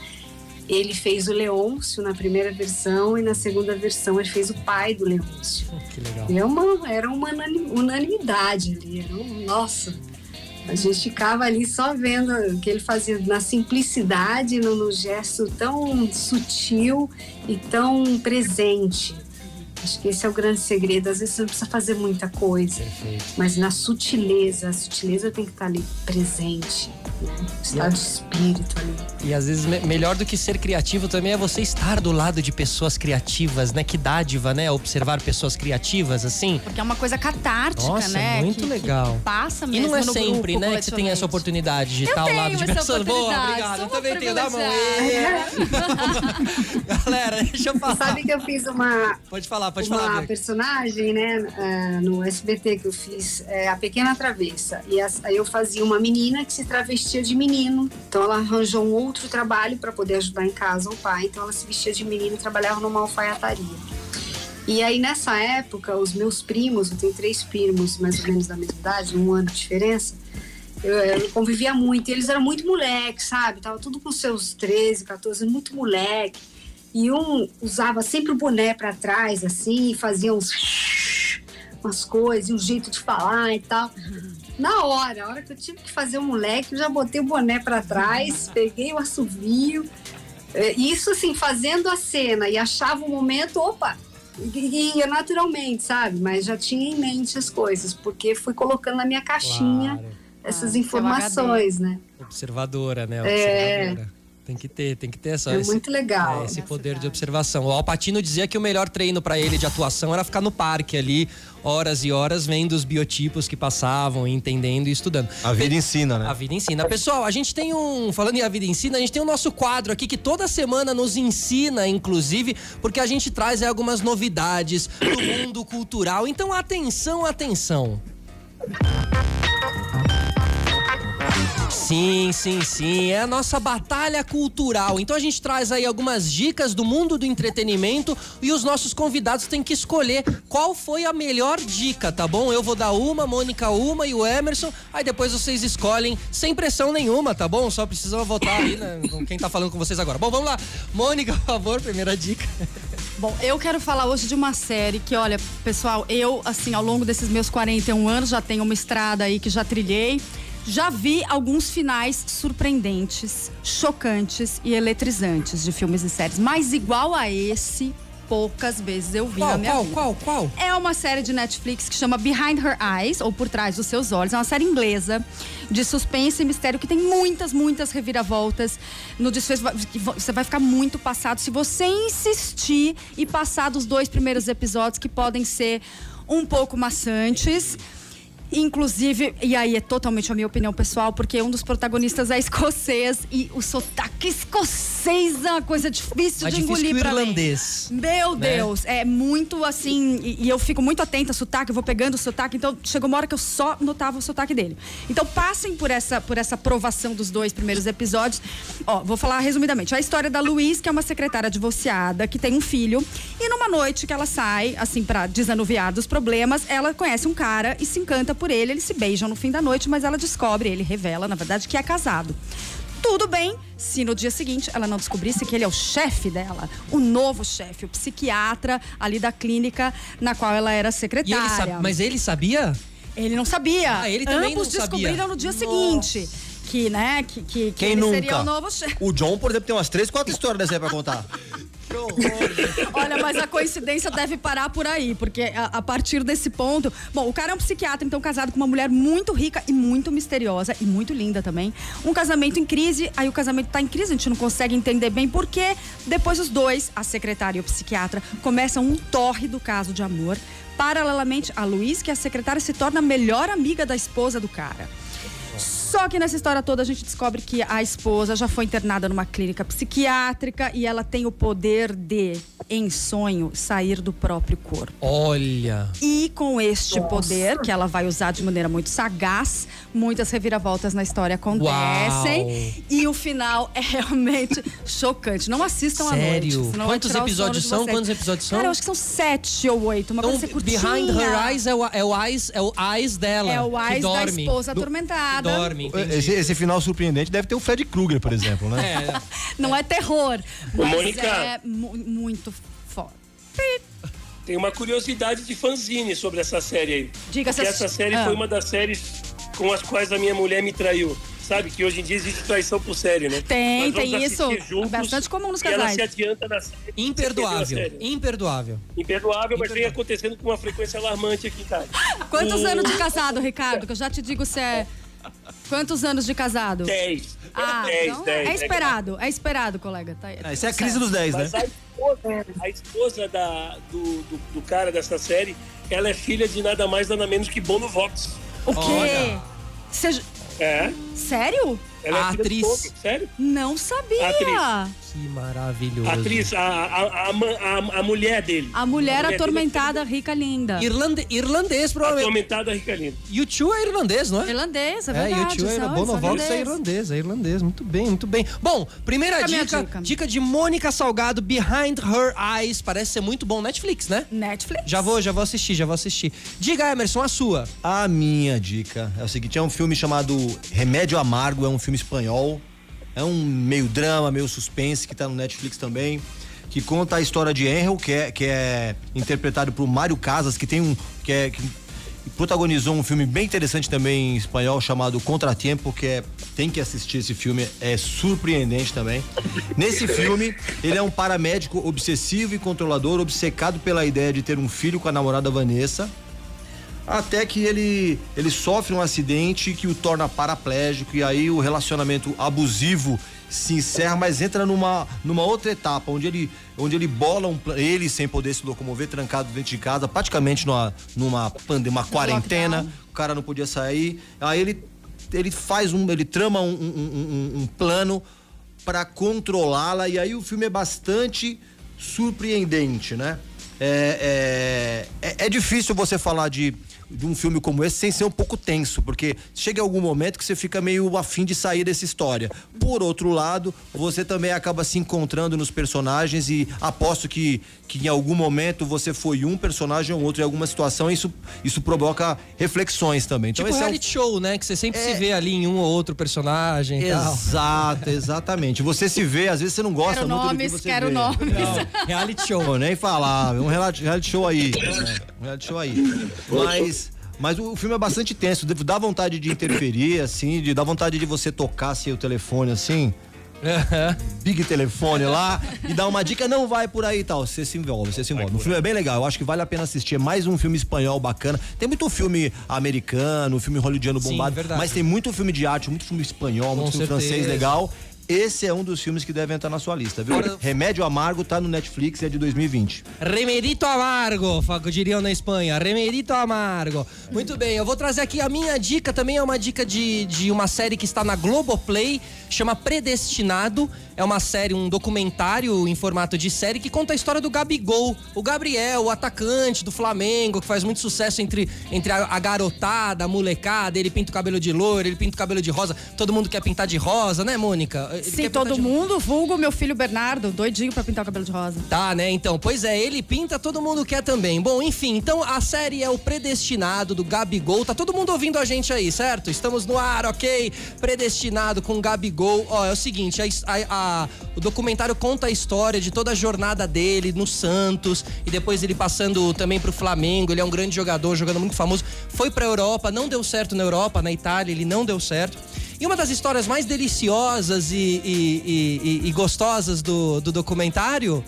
ele fez o Leôncio na primeira versão e na segunda versão ele fez o pai do Leôncio. Que legal. É uma, era uma unanimidade ali, era um, nossa. A gente ficava ali só vendo o que ele fazia na simplicidade, no, no gesto tão sutil e tão presente. Acho que esse é o grande segredo. Às vezes você não precisa fazer muita coisa, Perfeito. mas na sutileza, a sutileza tem que estar ali presente, né? estado de espírito ali. E às vezes melhor do que ser criativo também é você estar do lado de pessoas criativas, né? Que dádiva, né? Observar pessoas criativas assim. Porque é uma coisa catártica, Nossa, né? muito que, legal. Que passa mesmo. E não é sempre, grupo, né, que você tem essa oportunidade de estar ao lado de pessoas. Boa, obrigado. Eu também tenho da mão. Galera, deixa eu falar. Sabe que eu fiz uma. Pode falar pode uma falar. Uma personagem, né, uh, no SBT que eu fiz, é A Pequena Travessa. E aí eu fazia uma menina que se travestia de menino. Então ela arranjou um outro trabalho para poder ajudar em casa o pai. Então ela se vestia de menino e trabalhava numa alfaiataria. E aí nessa época, os meus primos, eu tenho três primos mais ou menos da mesma idade, um ano de diferença, eu, eu, convivia muito. E eles eram muito moleques, sabe? Tava tudo com seus 13, 14, muito moleque. E um usava sempre o boné para trás, assim, fazia uns umas coisas, um jeito de falar e tal. Na hora, a hora que eu tive que fazer o um moleque, eu já botei o boné para trás, peguei o assovio. É, isso assim, fazendo a cena e achava o momento, opa, ia naturalmente, sabe? Mas já tinha em mente as coisas, porque fui colocando na minha caixinha claro. essas ah, informações, né? Observadora, né? Observadora. É. Tem que ter, tem que ter essa, é esse, muito legal. É, esse poder cidade. de observação. O Alpatino dizia que o melhor treino para ele de atuação era ficar no parque ali, horas e horas, vendo os biotipos que passavam, entendendo e estudando. A vida ensina, né? A vida ensina. Pessoal, a gente tem um. Falando em A Vida Ensina, a gente tem o nosso quadro aqui que toda semana nos ensina, inclusive, porque a gente traz algumas novidades do mundo cultural. Então, atenção, atenção. Sim, sim, sim. É a nossa batalha cultural. Então a gente traz aí algumas dicas do mundo do entretenimento e os nossos convidados têm que escolher qual foi a melhor dica, tá bom? Eu vou dar uma, Mônica uma e o Emerson. Aí depois vocês escolhem sem pressão nenhuma, tá bom? Só precisam votar aí né, com quem tá falando com vocês agora. Bom, vamos lá. Mônica, por favor, primeira dica. Bom, eu quero falar hoje de uma série que, olha, pessoal, eu, assim, ao longo desses meus 41 anos, já tenho uma estrada aí que já trilhei. Já vi alguns finais surpreendentes, chocantes e eletrizantes de filmes e séries, mas igual a esse, poucas vezes eu vi qual, na minha qual, vida. Qual, qual, É uma série de Netflix que chama Behind Her Eyes, ou Por Trás dos Seus Olhos. É uma série inglesa de suspense e mistério que tem muitas, muitas reviravoltas. No desfecho, você vai ficar muito passado se você insistir e passar dos dois primeiros episódios que podem ser um pouco maçantes. Inclusive, e aí é totalmente a minha opinião pessoal, porque um dos protagonistas é escocês e o sotaque escocês é uma coisa difícil Mais de difícil engolir o pra mim. irlandês. Meu né? Deus, é muito assim, e, e eu fico muito atenta ao sotaque, eu vou pegando o sotaque, então chegou uma hora que eu só notava o sotaque dele. Então passem por essa, por essa aprovação dos dois primeiros episódios. Ó, vou falar resumidamente. A história da Louise, que é uma secretária divorciada, que tem um filho, e numa noite que ela sai, assim, pra desanuviar dos problemas, ela conhece um cara e se encanta por ele, eles se beijam no fim da noite, mas ela descobre, ele revela, na verdade, que é casado. Tudo bem se no dia seguinte ela não descobrisse que ele é o chefe dela, o novo chefe, o psiquiatra ali da clínica na qual ela era secretária. ele sabe, mas ele sabia? Ele não sabia. Ah, ele também Ambos não sabia. descobriram no dia seguinte que, né, que, que, que Quem ele nunca? seria o novo chefe. O John, por exemplo, tem umas três, quatro histórias dessa aí pra contar. Olha, mas a coincidência deve parar por aí, porque a, a partir desse ponto. Bom, o cara é um psiquiatra, então casado com uma mulher muito rica e muito misteriosa e muito linda também. Um casamento em crise, aí o casamento tá em crise, a gente não consegue entender bem por quê. Depois os dois, a secretária e o psiquiatra, começam um torre do caso de amor. Paralelamente, a Luiz, que é a secretária, se torna a melhor amiga da esposa do cara. Só que nessa história toda a gente descobre que a esposa já foi internada numa clínica psiquiátrica e ela tem o poder de, em sonho, sair do próprio corpo. Olha. E com este poder, que ela vai usar de maneira muito sagaz, muitas reviravoltas na história acontecem. Uau. E o final é realmente chocante. Não assistam à noite. Sério? senão vai Quantos episódios são? Quantos episódios são? Cara, eu acho que são sete ou oito. Uma Então, coisa curtinha. Behind Her Eyes é o, é o eyes, é o eyes dela. É o que eyes da esposa Do- atormentada. Entendi. Esse, esse final surpreendente deve ter o Fred Krueger, por exemplo, né? É, Não é terror, mas Mônica. é mu- muito foda. Tem uma curiosidade de fanzine sobre essa série aí. Diga, você- essa série ah. foi uma das séries com as quais a minha mulher me traiu. Sabe que hoje em dia existe traição por série, né? Tem, tem isso. assistir juntos É bastante comum nos e ela casais. se adianta na série. imperdoável. Série? Imperdoável. Imperdoável, mas vem acontecendo com uma frequência alarmante aqui em casa. Quantos O- anos de casado, Ricardo? Que eu já te digo se é. Quantos anos de casado? 10. Ah, 10, então 10. é esperado, é esperado, colega. Tá, Ah, Essa é a crise dos 10, né? Mas a esposa, a esposa da, do, do, do cara dessa série, ela é filha de nada mais, nada menos que Bono Vox. O quê? Olha. Você- É, Sério? ela A é filha atriz. Sério? Não sabia. Atriz. Que maravilhoso. A atriz, a, a, a, a, a mulher dele. A mulher é atormentada, rica, linda. Irlande, irlandês, provavelmente. Atormentada Ricalina. YouTube é irlandês, não é? Irlandês, é É, verdade. É são- Bonovox são é irlandês, é irlandês. Muito bem, muito bem. Bom, primeira dica, dica. dica de Mônica Salgado, Behind Her Eyes. Parece ser muito bom. Netflix, né? Netflix. Já vou, já vou assistir, já vou assistir. Diga, Emerson, a sua. A minha dica é o seguinte: é um filme chamado Remédio Amargo, é um filme espanhol. É um meio drama, meio suspense, que tá no Netflix também. Que conta a história de Angel, que é, que é interpretado por Mário Casas, que tem um. que, é, que protagonizou um filme bem interessante também em espanhol chamado Contratempo, que é. Tem que assistir esse filme, é surpreendente também. Nesse filme, ele é um paramédico obsessivo e controlador, obcecado pela ideia de ter um filho com a namorada Vanessa. Até que ele, ele sofre um acidente que o torna paraplégico e aí o relacionamento abusivo se encerra, mas entra numa, numa outra etapa, onde ele, onde ele bola um ele sem poder se locomover, trancado dentro de casa, praticamente numa, numa pande- uma quarentena, o cara não podia sair. Aí ele, ele faz um, ele trama um, um- um- um plano para controlá-la e aí o filme é bastante surpreendente, né? É, é, é, é difícil você falar de de um filme como esse sem ser um pouco tenso, porque chega algum momento que você fica meio afim de sair dessa história. Por outro lado, você também acaba se encontrando nos personagens e aposto que, que em algum momento você foi um personagem ou outro em alguma situação, isso, isso provoca reflexões também. Então, tipo reality é um... show, né? Que você sempre é... se vê ali em um ou outro personagem. Exato, exatamente. Você se vê, às vezes você não gosta quero muito nomes, do que você quero vê. nomes. Não, reality show. Vou nem falar, um reality, reality show aí. Né? Um reality show aí. Mas mas o filme é bastante tenso, dá vontade de interferir, assim, de dá vontade de você tocar assim, o telefone assim. Big telefone lá e dá uma dica, não vai por aí e tal. Você se envolve, você se envolve. O filme é bem legal, eu acho que vale a pena assistir. É mais um filme espanhol bacana. Tem muito filme americano, filme hollywoodiano bombado, Sim, mas tem muito filme de arte, muito filme espanhol, muito filme certeza. francês legal. Esse é um dos filmes que deve entrar na sua lista, viu? Agora... Remédio Amargo tá no Netflix, é de 2020. Remedito Amargo, diriam na Espanha. Remedito Amargo. Muito bem, eu vou trazer aqui a minha dica, também é uma dica de, de uma série que está na Globoplay, chama Predestinado. É uma série, um documentário em formato de série que conta a história do Gabigol, o Gabriel, o atacante do Flamengo, que faz muito sucesso entre, entre a, a garotada, a molecada. Ele pinta o cabelo de loiro, ele pinta o cabelo de rosa. Todo mundo quer pintar de rosa, né, Mônica? Sim, todo mundo, vulgo meu filho Bernardo, doidinho pra pintar o cabelo de rosa. Tá, né? Então, pois é, ele pinta, todo mundo quer também. Bom, enfim, então a série é o Predestinado do Gabigol. Tá todo mundo ouvindo a gente aí, certo? Estamos no ar, ok? Predestinado com Gabigol. Ó, é o seguinte, a, a, o documentário conta a história de toda a jornada dele no Santos e depois ele passando também pro Flamengo. Ele é um grande jogador, jogando muito famoso. Foi pra Europa, não deu certo na Europa, na Itália, ele não deu certo. E uma das histórias mais deliciosas e, e, e, e gostosas do, do documentário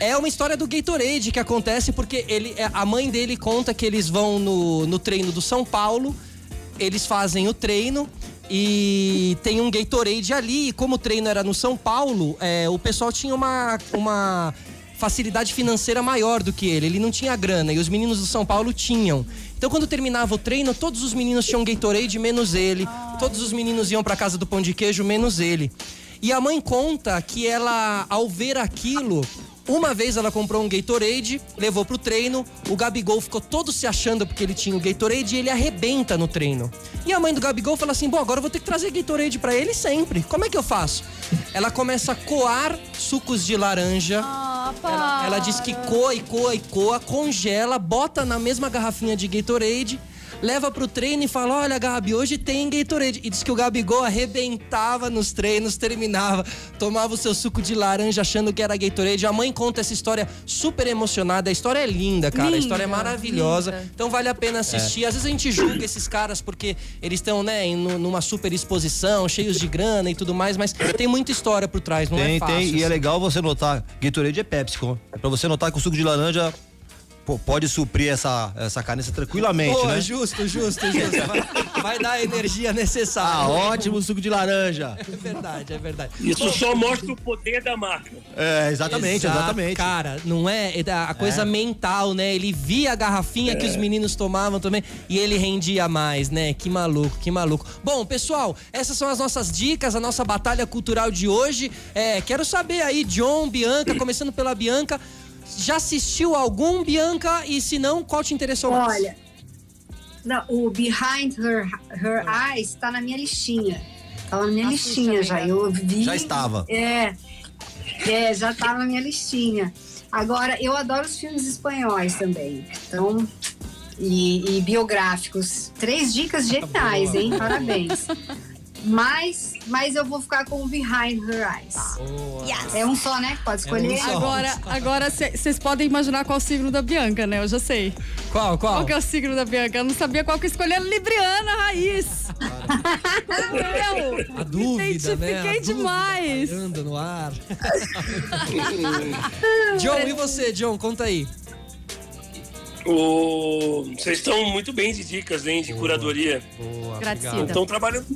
é uma história do Gatorade que acontece porque ele, é, a mãe dele conta que eles vão no, no treino do São Paulo, eles fazem o treino e tem um Gatorade ali. E como o treino era no São Paulo, é, o pessoal tinha uma, uma facilidade financeira maior do que ele. Ele não tinha grana e os meninos do São Paulo tinham. Então, quando terminava o treino, todos os meninos tinham Gatorade, menos ele. Todos os meninos iam para casa do pão de queijo, menos ele. E a mãe conta que ela, ao ver aquilo, uma vez ela comprou um Gatorade, levou pro treino, o Gabigol ficou todo se achando porque ele tinha o Gatorade e ele arrebenta no treino. E a mãe do Gabigol fala assim: "Bom, agora eu vou ter que trazer Gatorade para ele sempre. Como é que eu faço?" Ela começa a coar sucos de laranja. Ela, ela diz que coa e coa e coa, congela, bota na mesma garrafinha de Gatorade leva pro treino e fala: Olha, Gabi, hoje tem Gatorade. E diz que o Gabigol arrebentava nos treinos, terminava, tomava o seu suco de laranja achando que era Gatorade. A mãe conta essa história super emocionada. A história é linda, cara. Linda, a história é maravilhosa. Linda. Então vale a pena assistir. É. Às vezes a gente julga esses caras porque eles estão, né, numa super exposição, cheios de grana e tudo mais, mas tem muita história por trás, não é tem, é fácil. Tem, assim. e é assim. legal você notar, Gatorade é Pepsi, é pra você notar que o suco de laranja pode suprir essa, essa carência tranquilamente, Pô, né? Justo, justo, justo. Vai, vai, dar a energia necessária. Ah, ótimo suco de laranja. É verdade, é verdade. Isso só mostra o poder da marca. É, exatamente, Exato, exatamente. Cara, não é, é a coisa é. mental, né? Ele via a garrafinha é. que os meninos tomavam também e ele rendia mais, né? Que maluco, que maluco. Bom, pessoal, essas são as nossas dicas, a nossa batalha cultural de hoje. É, quero saber aí, John, Bianca, começando pela Bianca, já assistiu algum, Bianca? E se não, qual te interessou mais? Olha, não, o Behind Her, Her Eyes está na minha listinha. Tá na minha Assista listinha já. Né? Eu vi. Já estava. É, é, já tá na minha listinha. Agora, eu adoro os filmes espanhóis também. Então, e, e biográficos. Três dicas geniais, hein? Parabéns. Mas, mas eu vou ficar com o Behind Her Eyes. Yes. É um só, né? Pode escolher. É um agora, agora vocês podem imaginar qual é o signo da Bianca, né? Eu já sei. Qual, qual? Qual que é o signo da Bianca? Eu não sabia qual que escolher. Libriana Raiz. Meu, a dúvida, né? identifiquei A demais. Anda no ar. John, e você, John? Conta aí. O... Vocês estão muito bem de dicas, hein, de boa, curadoria. Boa. Estão trabalhando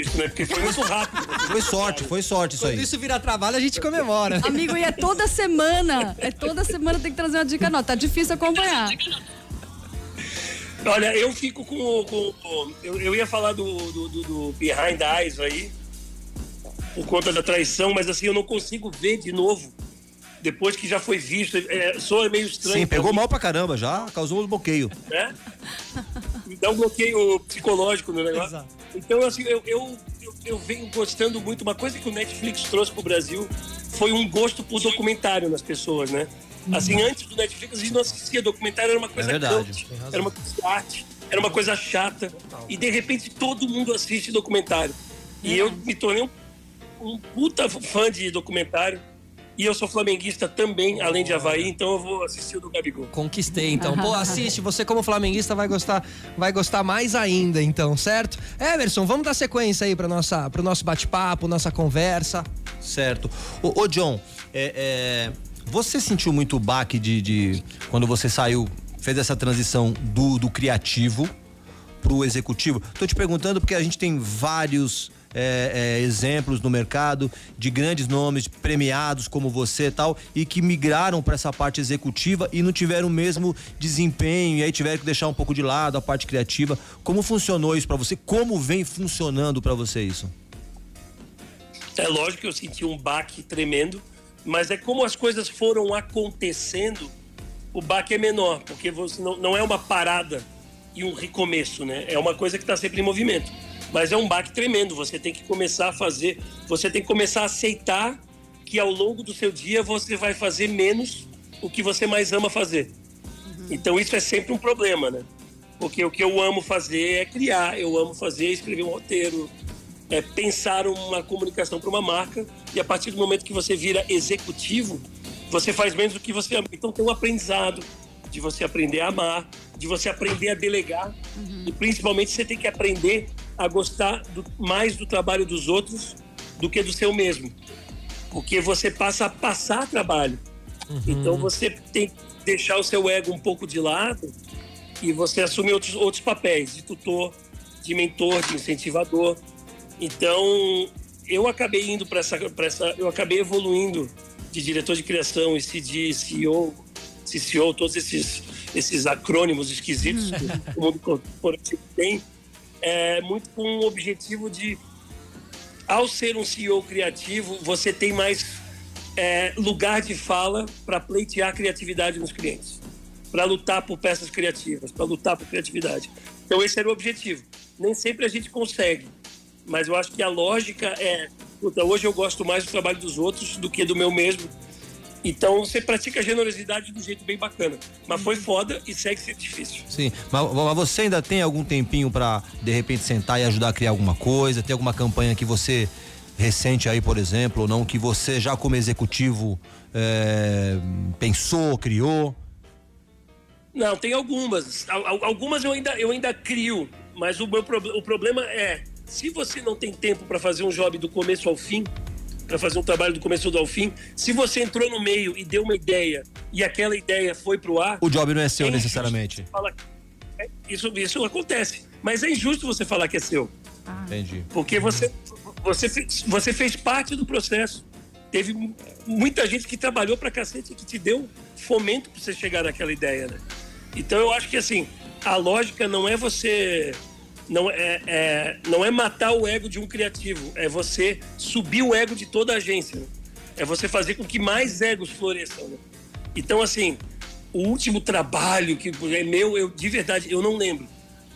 isso, né? Porque foi muito rápido. Foi sorte, foi sorte isso Quando aí. Quando isso virar trabalho, a gente comemora. Amigo, e é toda semana. É toda semana tem que trazer uma dica nova. Tá difícil acompanhar. Olha, eu fico com. com eu, eu, ia falar do, do, do, do Behind Eyes aí, por conta da traição, mas assim, eu não consigo ver de novo depois que já foi visto, é, soa meio estranho. Sim, pegou mal pra caramba já, causou um bloqueio. Né? E dá um bloqueio psicológico no negócio. Exato. Então, assim, eu, eu, eu, eu, venho gostando muito. Uma coisa que o Netflix trouxe pro Brasil foi um gosto por documentário nas pessoas, né? Assim, uhum. antes do Netflix, a gente não assistia documentário, era uma coisa é verdade. era uma coisa de arte, era uma coisa chata. E de repente todo mundo assiste documentário. E eu me tornei um, um puta fã de documentário. E eu sou flamenguista também, além de Havaí, então eu vou assistir o do Gabigol. Conquistei, então. Pô, assiste. Você, como flamenguista, vai gostar, vai gostar mais ainda, então, certo? Emerson, vamos dar sequência aí para nossa, pro nosso bate-papo, nossa conversa. Certo. Ô, ô John, é, é, você sentiu muito o baque de, de, quando você saiu, fez essa transição do, do criativo pro executivo? Tô te perguntando porque a gente tem vários é, é, exemplos no mercado de grandes nomes premiados como você e tal e que migraram para essa parte executiva e não tiveram o mesmo desempenho e aí tiveram que deixar um pouco de lado a parte criativa. Como funcionou isso para você? Como vem funcionando para você isso? É lógico que eu senti um baque tremendo, mas é como as coisas foram acontecendo, o baque é menor, porque você não, não é uma parada e um recomeço, né? É uma coisa que está sempre em movimento. Mas é um baque tremendo. Você tem que começar a fazer, você tem que começar a aceitar que ao longo do seu dia você vai fazer menos o que você mais ama fazer. Uhum. Então isso é sempre um problema, né? Porque o que eu amo fazer é criar, eu amo fazer, escrever um roteiro, é pensar uma comunicação para uma marca e a partir do momento que você vira executivo, você faz menos do que você ama. Então tem um aprendizado de você aprender a amar, de você aprender a delegar uhum. e principalmente você tem que aprender a gostar do, mais do trabalho dos outros do que do seu mesmo. Porque você passa a passar trabalho. Uhum. Então você tem que deixar o seu ego um pouco de lado e você assume outros, outros papéis de tutor, de mentor, de incentivador. Então eu acabei indo para essa, essa. Eu acabei evoluindo de diretor de criação e de CEO, CCO, todos esses, esses acrônimos esquisitos que o mundo corporativo tem é, muito com o objetivo de, ao ser um CEO criativo, você tem mais é, lugar de fala para pleitear criatividade nos clientes, para lutar por peças criativas, para lutar por criatividade. Então esse era o objetivo. Nem sempre a gente consegue, mas eu acho que a lógica é, puta, hoje eu gosto mais do trabalho dos outros do que do meu mesmo então você pratica a generosidade de um jeito bem bacana. Mas foi foda e segue sendo difícil. Sim, mas, mas você ainda tem algum tempinho para de repente sentar e ajudar a criar alguma coisa? Tem alguma campanha que você recente aí, por exemplo, ou não, que você já como executivo é, pensou, criou? Não, tem algumas. Algumas eu ainda, eu ainda crio, mas o, meu, o problema é, se você não tem tempo para fazer um job do começo ao fim, para fazer um trabalho do começo ao fim. Se você entrou no meio e deu uma ideia e aquela ideia foi pro ar. O job não é seu é necessariamente. Falar, é, isso, isso acontece. Mas é injusto você falar que é seu. Ah. Entendi. Porque você, você, fez, você fez parte do processo. Teve muita gente que trabalhou pra cacete que te deu fomento pra você chegar naquela ideia, né? Então eu acho que assim, a lógica não é você não é, é, não é matar o ego de um criativo, é você subir o ego de toda a agência. Né? É você fazer com que mais egos floresçam. Né? Então, assim, o último trabalho que é meu, eu de verdade, eu não lembro.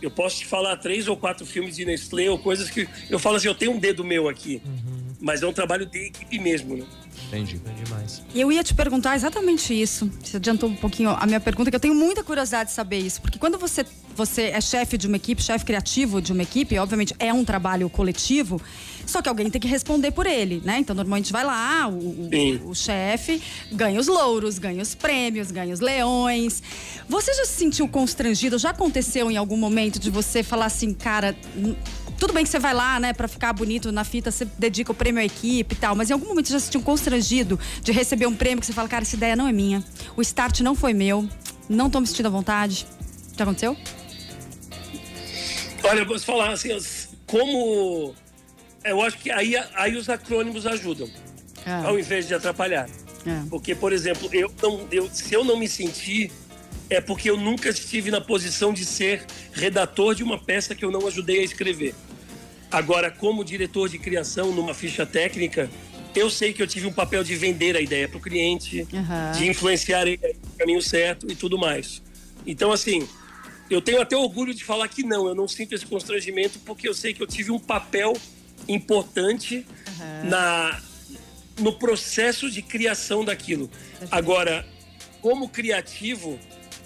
Eu posso te falar três ou quatro filmes de Nestlé ou coisas que eu falo assim, eu tenho um dedo meu aqui. Uhum. Mas é um trabalho de equipe mesmo, né? Entendi. Entendi demais. E eu ia te perguntar exatamente isso. Você adiantou um pouquinho a minha pergunta, que eu tenho muita curiosidade de saber isso. Porque quando você, você é chefe de uma equipe, chefe criativo de uma equipe, obviamente é um trabalho coletivo, só que alguém tem que responder por ele, né? Então, normalmente vai lá, o, o, o chefe ganha os louros, ganha os prêmios, ganha os leões. Você já se sentiu constrangido? Já aconteceu em algum momento de você falar assim, cara, tudo bem que você vai lá, né, pra ficar bonito na fita, você dedica o prêmio à equipe e tal, mas em algum momento você já se sentiu constrangido de receber um prêmio que você fala, cara, essa ideia não é minha, o start não foi meu, não tô me sentindo à vontade. Já aconteceu? Olha, eu posso falar assim, como. Eu acho que aí, aí os acrônimos ajudam, é. ao invés de atrapalhar. É. Porque, por exemplo, eu não, eu, se eu não me sentir é porque eu nunca estive na posição de ser redator de uma peça que eu não ajudei a escrever. Agora, como diretor de criação numa ficha técnica, eu sei que eu tive um papel de vender a ideia para o cliente, uhum. de influenciar ele no caminho certo e tudo mais. Então, assim, eu tenho até orgulho de falar que não, eu não sinto esse constrangimento porque eu sei que eu tive um papel importante uhum. na no processo de criação daquilo. Agora, como criativo,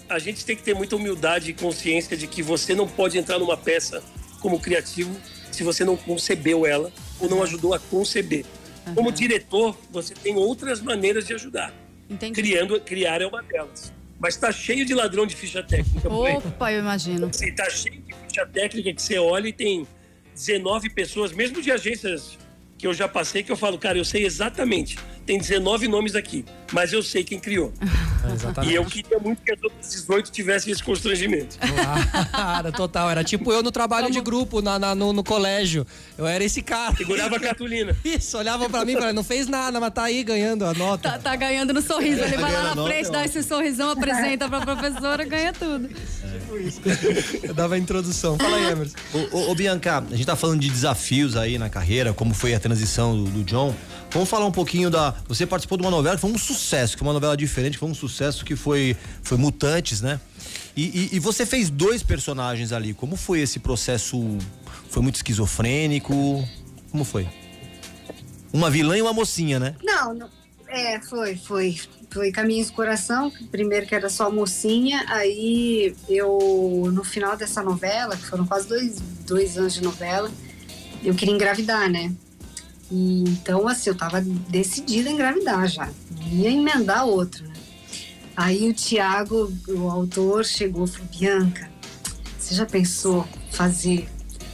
a gente tem que ter muita humildade e consciência de que você não pode entrar numa peça como criativo se você não concebeu ela ou não ajudou a conceber. Uhum. Como diretor, você tem outras maneiras de ajudar. Entendi. Criando, criar é uma delas. Mas está cheio de ladrão de ficha técnica. Opa, eu imagino. Está assim, cheio de ficha técnica que você olha e tem 19 pessoas, mesmo de agências que eu já passei, que eu falo, cara, eu sei exatamente. Tem 19 nomes aqui, mas eu sei quem criou. É, e eu queria muito que as outras 18 tivessem esse constrangimento. Claro, total. Era tipo eu no trabalho Como... de grupo, na, na no, no, colégio. Eu era esse cara. Segurava a cartolina. Isso, olhava pra mim e falava, não fez nada, mas tá aí ganhando a nota. Tá, tá ganhando no sorriso. Ele vai lá na frente, dá esse sorrisão, apresenta pra professora, ganha tudo. Eu dava a introdução. Fala aí, Emerson. Ô, ô, ô, Bianca, a gente tá falando de desafios aí na carreira, como foi a transição do, do John. Vamos falar um pouquinho da. Você participou de uma novela que foi um sucesso, que foi uma novela diferente, foi um sucesso que foi, foi Mutantes, né? E, e, e, você fez dois personagens ali. Como foi esse processo? Foi muito esquizofrênico? Como foi? Uma vilã e uma mocinha, né? Não, não é, foi, foi. Foi Caminhos do Coração, primeiro que era só mocinha, aí eu, no final dessa novela, que foram quase dois, dois anos de novela, eu queria engravidar, né? E, então, assim, eu tava decidida a engravidar já. Ia emendar outra, né? Aí o Tiago, o autor, chegou e falou: Bianca, você já pensou fazer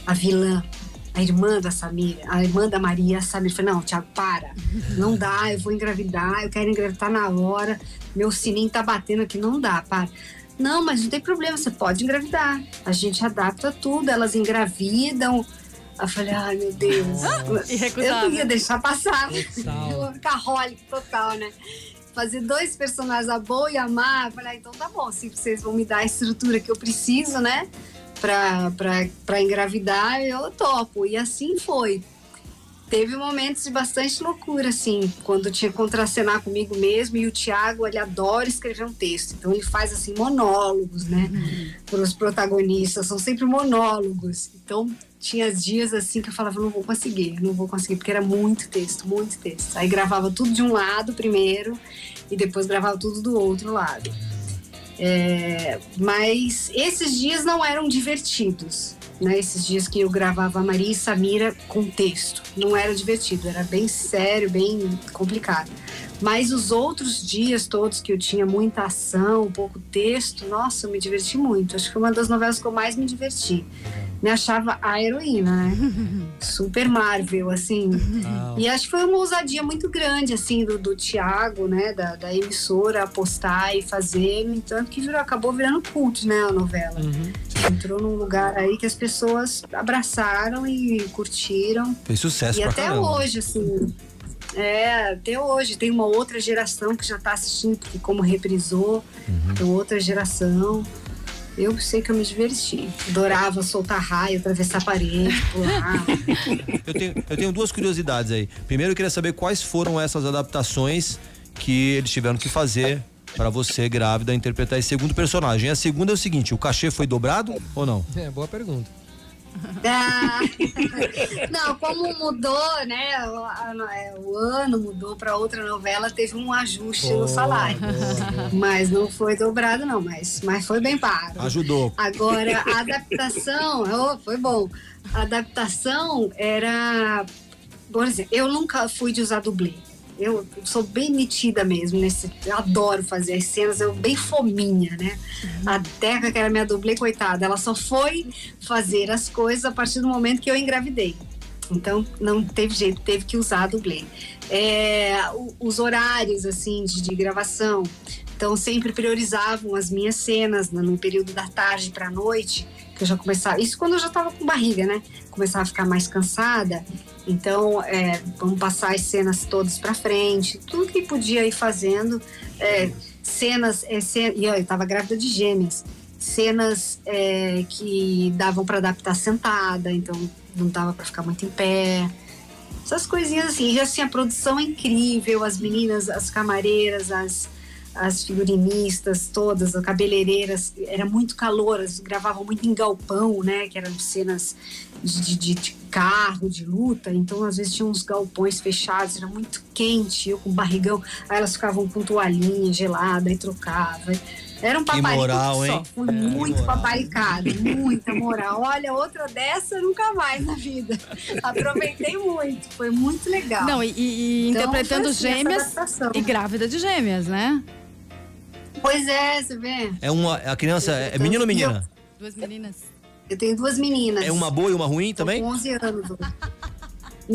a vilã, a irmã da Samira, a irmã da Maria, a Samira? falei: Não, Tiago, para. Não dá, eu vou engravidar, eu quero engravidar na hora. Meu sininho tá batendo aqui, não dá, para. Não, mas não tem problema, você pode engravidar. A gente adapta tudo, elas engravidam eu falei, ai meu Deus. eu não ia deixar passar. Carrólico total, né? Fazer dois personagens, a boa e a má. Eu falei, ah, então tá bom, se vocês vão me dar a estrutura que eu preciso, né? Pra, pra, pra engravidar, eu topo. E assim foi. Teve momentos de bastante loucura, assim, quando tinha que contracenar comigo mesmo. E o Tiago, ele adora escrever um texto. Então, ele faz, assim, monólogos, né? Uhum. Para os protagonistas. São sempre monólogos. Então, tinha dias assim que eu falava, não vou conseguir, não vou conseguir, porque era muito texto, muito texto. Aí gravava tudo de um lado primeiro e depois gravava tudo do outro lado. É, mas esses dias não eram divertidos, né? Esses dias que eu gravava a Maria e Samira com texto, não era divertido, era bem sério, bem complicado. Mas os outros dias todos que eu tinha muita ação, pouco texto, nossa, eu me diverti muito. Acho que foi uma das novelas que eu mais me diverti me achava a heroína, né? Super Marvel, assim. Ah. E acho que foi uma ousadia muito grande, assim, do, do Tiago, né? Da, da, emissora apostar e fazer. No entanto, que virou, acabou virando cult, né? A novela. Uhum. Entrou num lugar aí que as pessoas abraçaram e curtiram. Fez sucesso E pra até caramba. hoje, assim. É, até hoje tem uma outra geração que já está assistindo, porque como reprisou, uhum. tem outra geração. Eu sei que eu me diverti. Adorava soltar raio, atravessar a parede, pular. eu, tenho, eu tenho duas curiosidades aí. Primeiro, eu queria saber quais foram essas adaptações que eles tiveram que fazer para você, grávida, interpretar esse segundo personagem. A segunda é o seguinte: o cachê foi dobrado ou não? É, boa pergunta. Ah, não, como mudou, né? O, é, o ano mudou para outra novela, teve um ajuste no salário. Mas não foi dobrado, não, mas, mas foi bem pago. Ajudou. Agora, a adaptação, oh, foi bom. A adaptação era. Por exemplo, eu nunca fui de usar dublê. Eu sou bem metida mesmo nesse. Eu adoro fazer as cenas, eu bem fominha, né? Uhum. A Teca, que era minha dublê, coitada, ela só foi fazer as coisas a partir do momento que eu engravidei. Então não teve jeito, teve que usar a dublê. É, os horários assim de, de, gravação, então sempre priorizavam as minhas cenas no período da tarde para a noite, que eu já começava. Isso quando eu já estava com barriga, né? Começava a ficar mais cansada. Então, é, vamos passar as cenas todas para frente, tudo que podia ir fazendo. É, cenas, é, e eu estava grávida de gêmeas, cenas é, que davam para adaptar sentada, então não dava para ficar muito em pé. Essas coisinhas assim, e assim, a produção é incrível, as meninas, as camareiras, as, as figurinistas todas, as cabeleireiras, era muito calor, elas gravavam muito em galpão, né, que eram cenas de, de, de carro, de luta, então às vezes tinha uns galpões fechados, era muito quente, eu com barrigão, aí elas ficavam com toalhinha gelada e trocava. Era um paparico moral, só. hein? Fui É, muito moral. paparicada, muita moral. Olha, outra dessa nunca mais na vida. Aproveitei muito, foi muito legal. Não, e, e- Então, interpretando foi assim, gêmeas e grávida de gêmeas, né? Pois é, você vê. É uma. A criança é menino ou menina? Duas meninas. Eu tenho duas meninas. É uma boa e uma ruim também? Com 11 anos.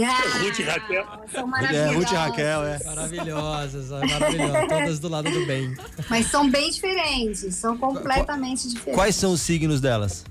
Ah, Ruth e Raquel. São É, maravilhosas. Ruth e Raquel, é. Maravilhosas, maravilhosas. Todas do lado do bem. Mas são bem diferentes, são completamente diferentes. Quais são os signos delas?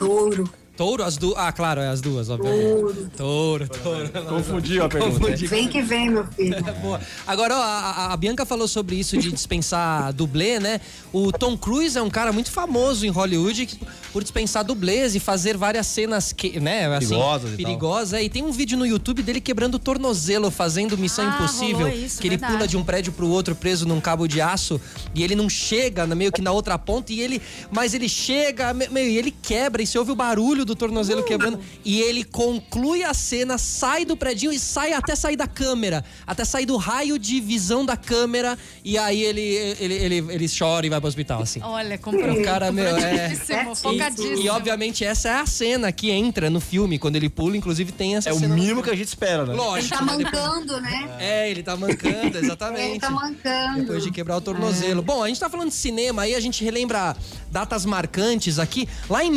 Touro, Touro, as duas. Ah, claro, é as duas, obviamente. Touro, touro. Confundiu a Confundi. vem que vem, meu filho. Boa. Agora, ó, a, a- Bianca falou sobre isso de dispensar dublê, né? O Tom Cruise é um cara muito famoso em Hollywood por dispensar dublês e fazer várias cenas que, né, assim, Perigosas e perigosas. É, E tem um vídeo no YouTube dele quebrando o tornozelo, fazendo Missão Ah, Impossível, rolou isso, que ele verdade. pula de um prédio pro outro preso num cabo de aço e ele não chega meio que na outra ponta e ele, mas ele chega, me- meio, e ele quebra e você ouve o barulho do tornozelo Uh! quebrando e ele conclui a cena, sai do prédio e sai até sair da câmera, até sair do raio de visão da câmera e aí ele ele, ele, ele chora e vai pro hospital assim. Olha, comprou. O cara, meu, é. Focadíssimo, E-. E obviamente essa é a cena que entra no filme quando ele pula, inclusive tem essa É o cena. no mínimo filme. que a gente espera, né? Ele Lógico. tá né? Depois- mancando, né? É, ele tá mancando, exatamente. Ele tá mancando. Depois de quebrar o tornozelo. Bom, a gente tá falando de cinema aí, a gente relembra datas marcantes aqui. Lá em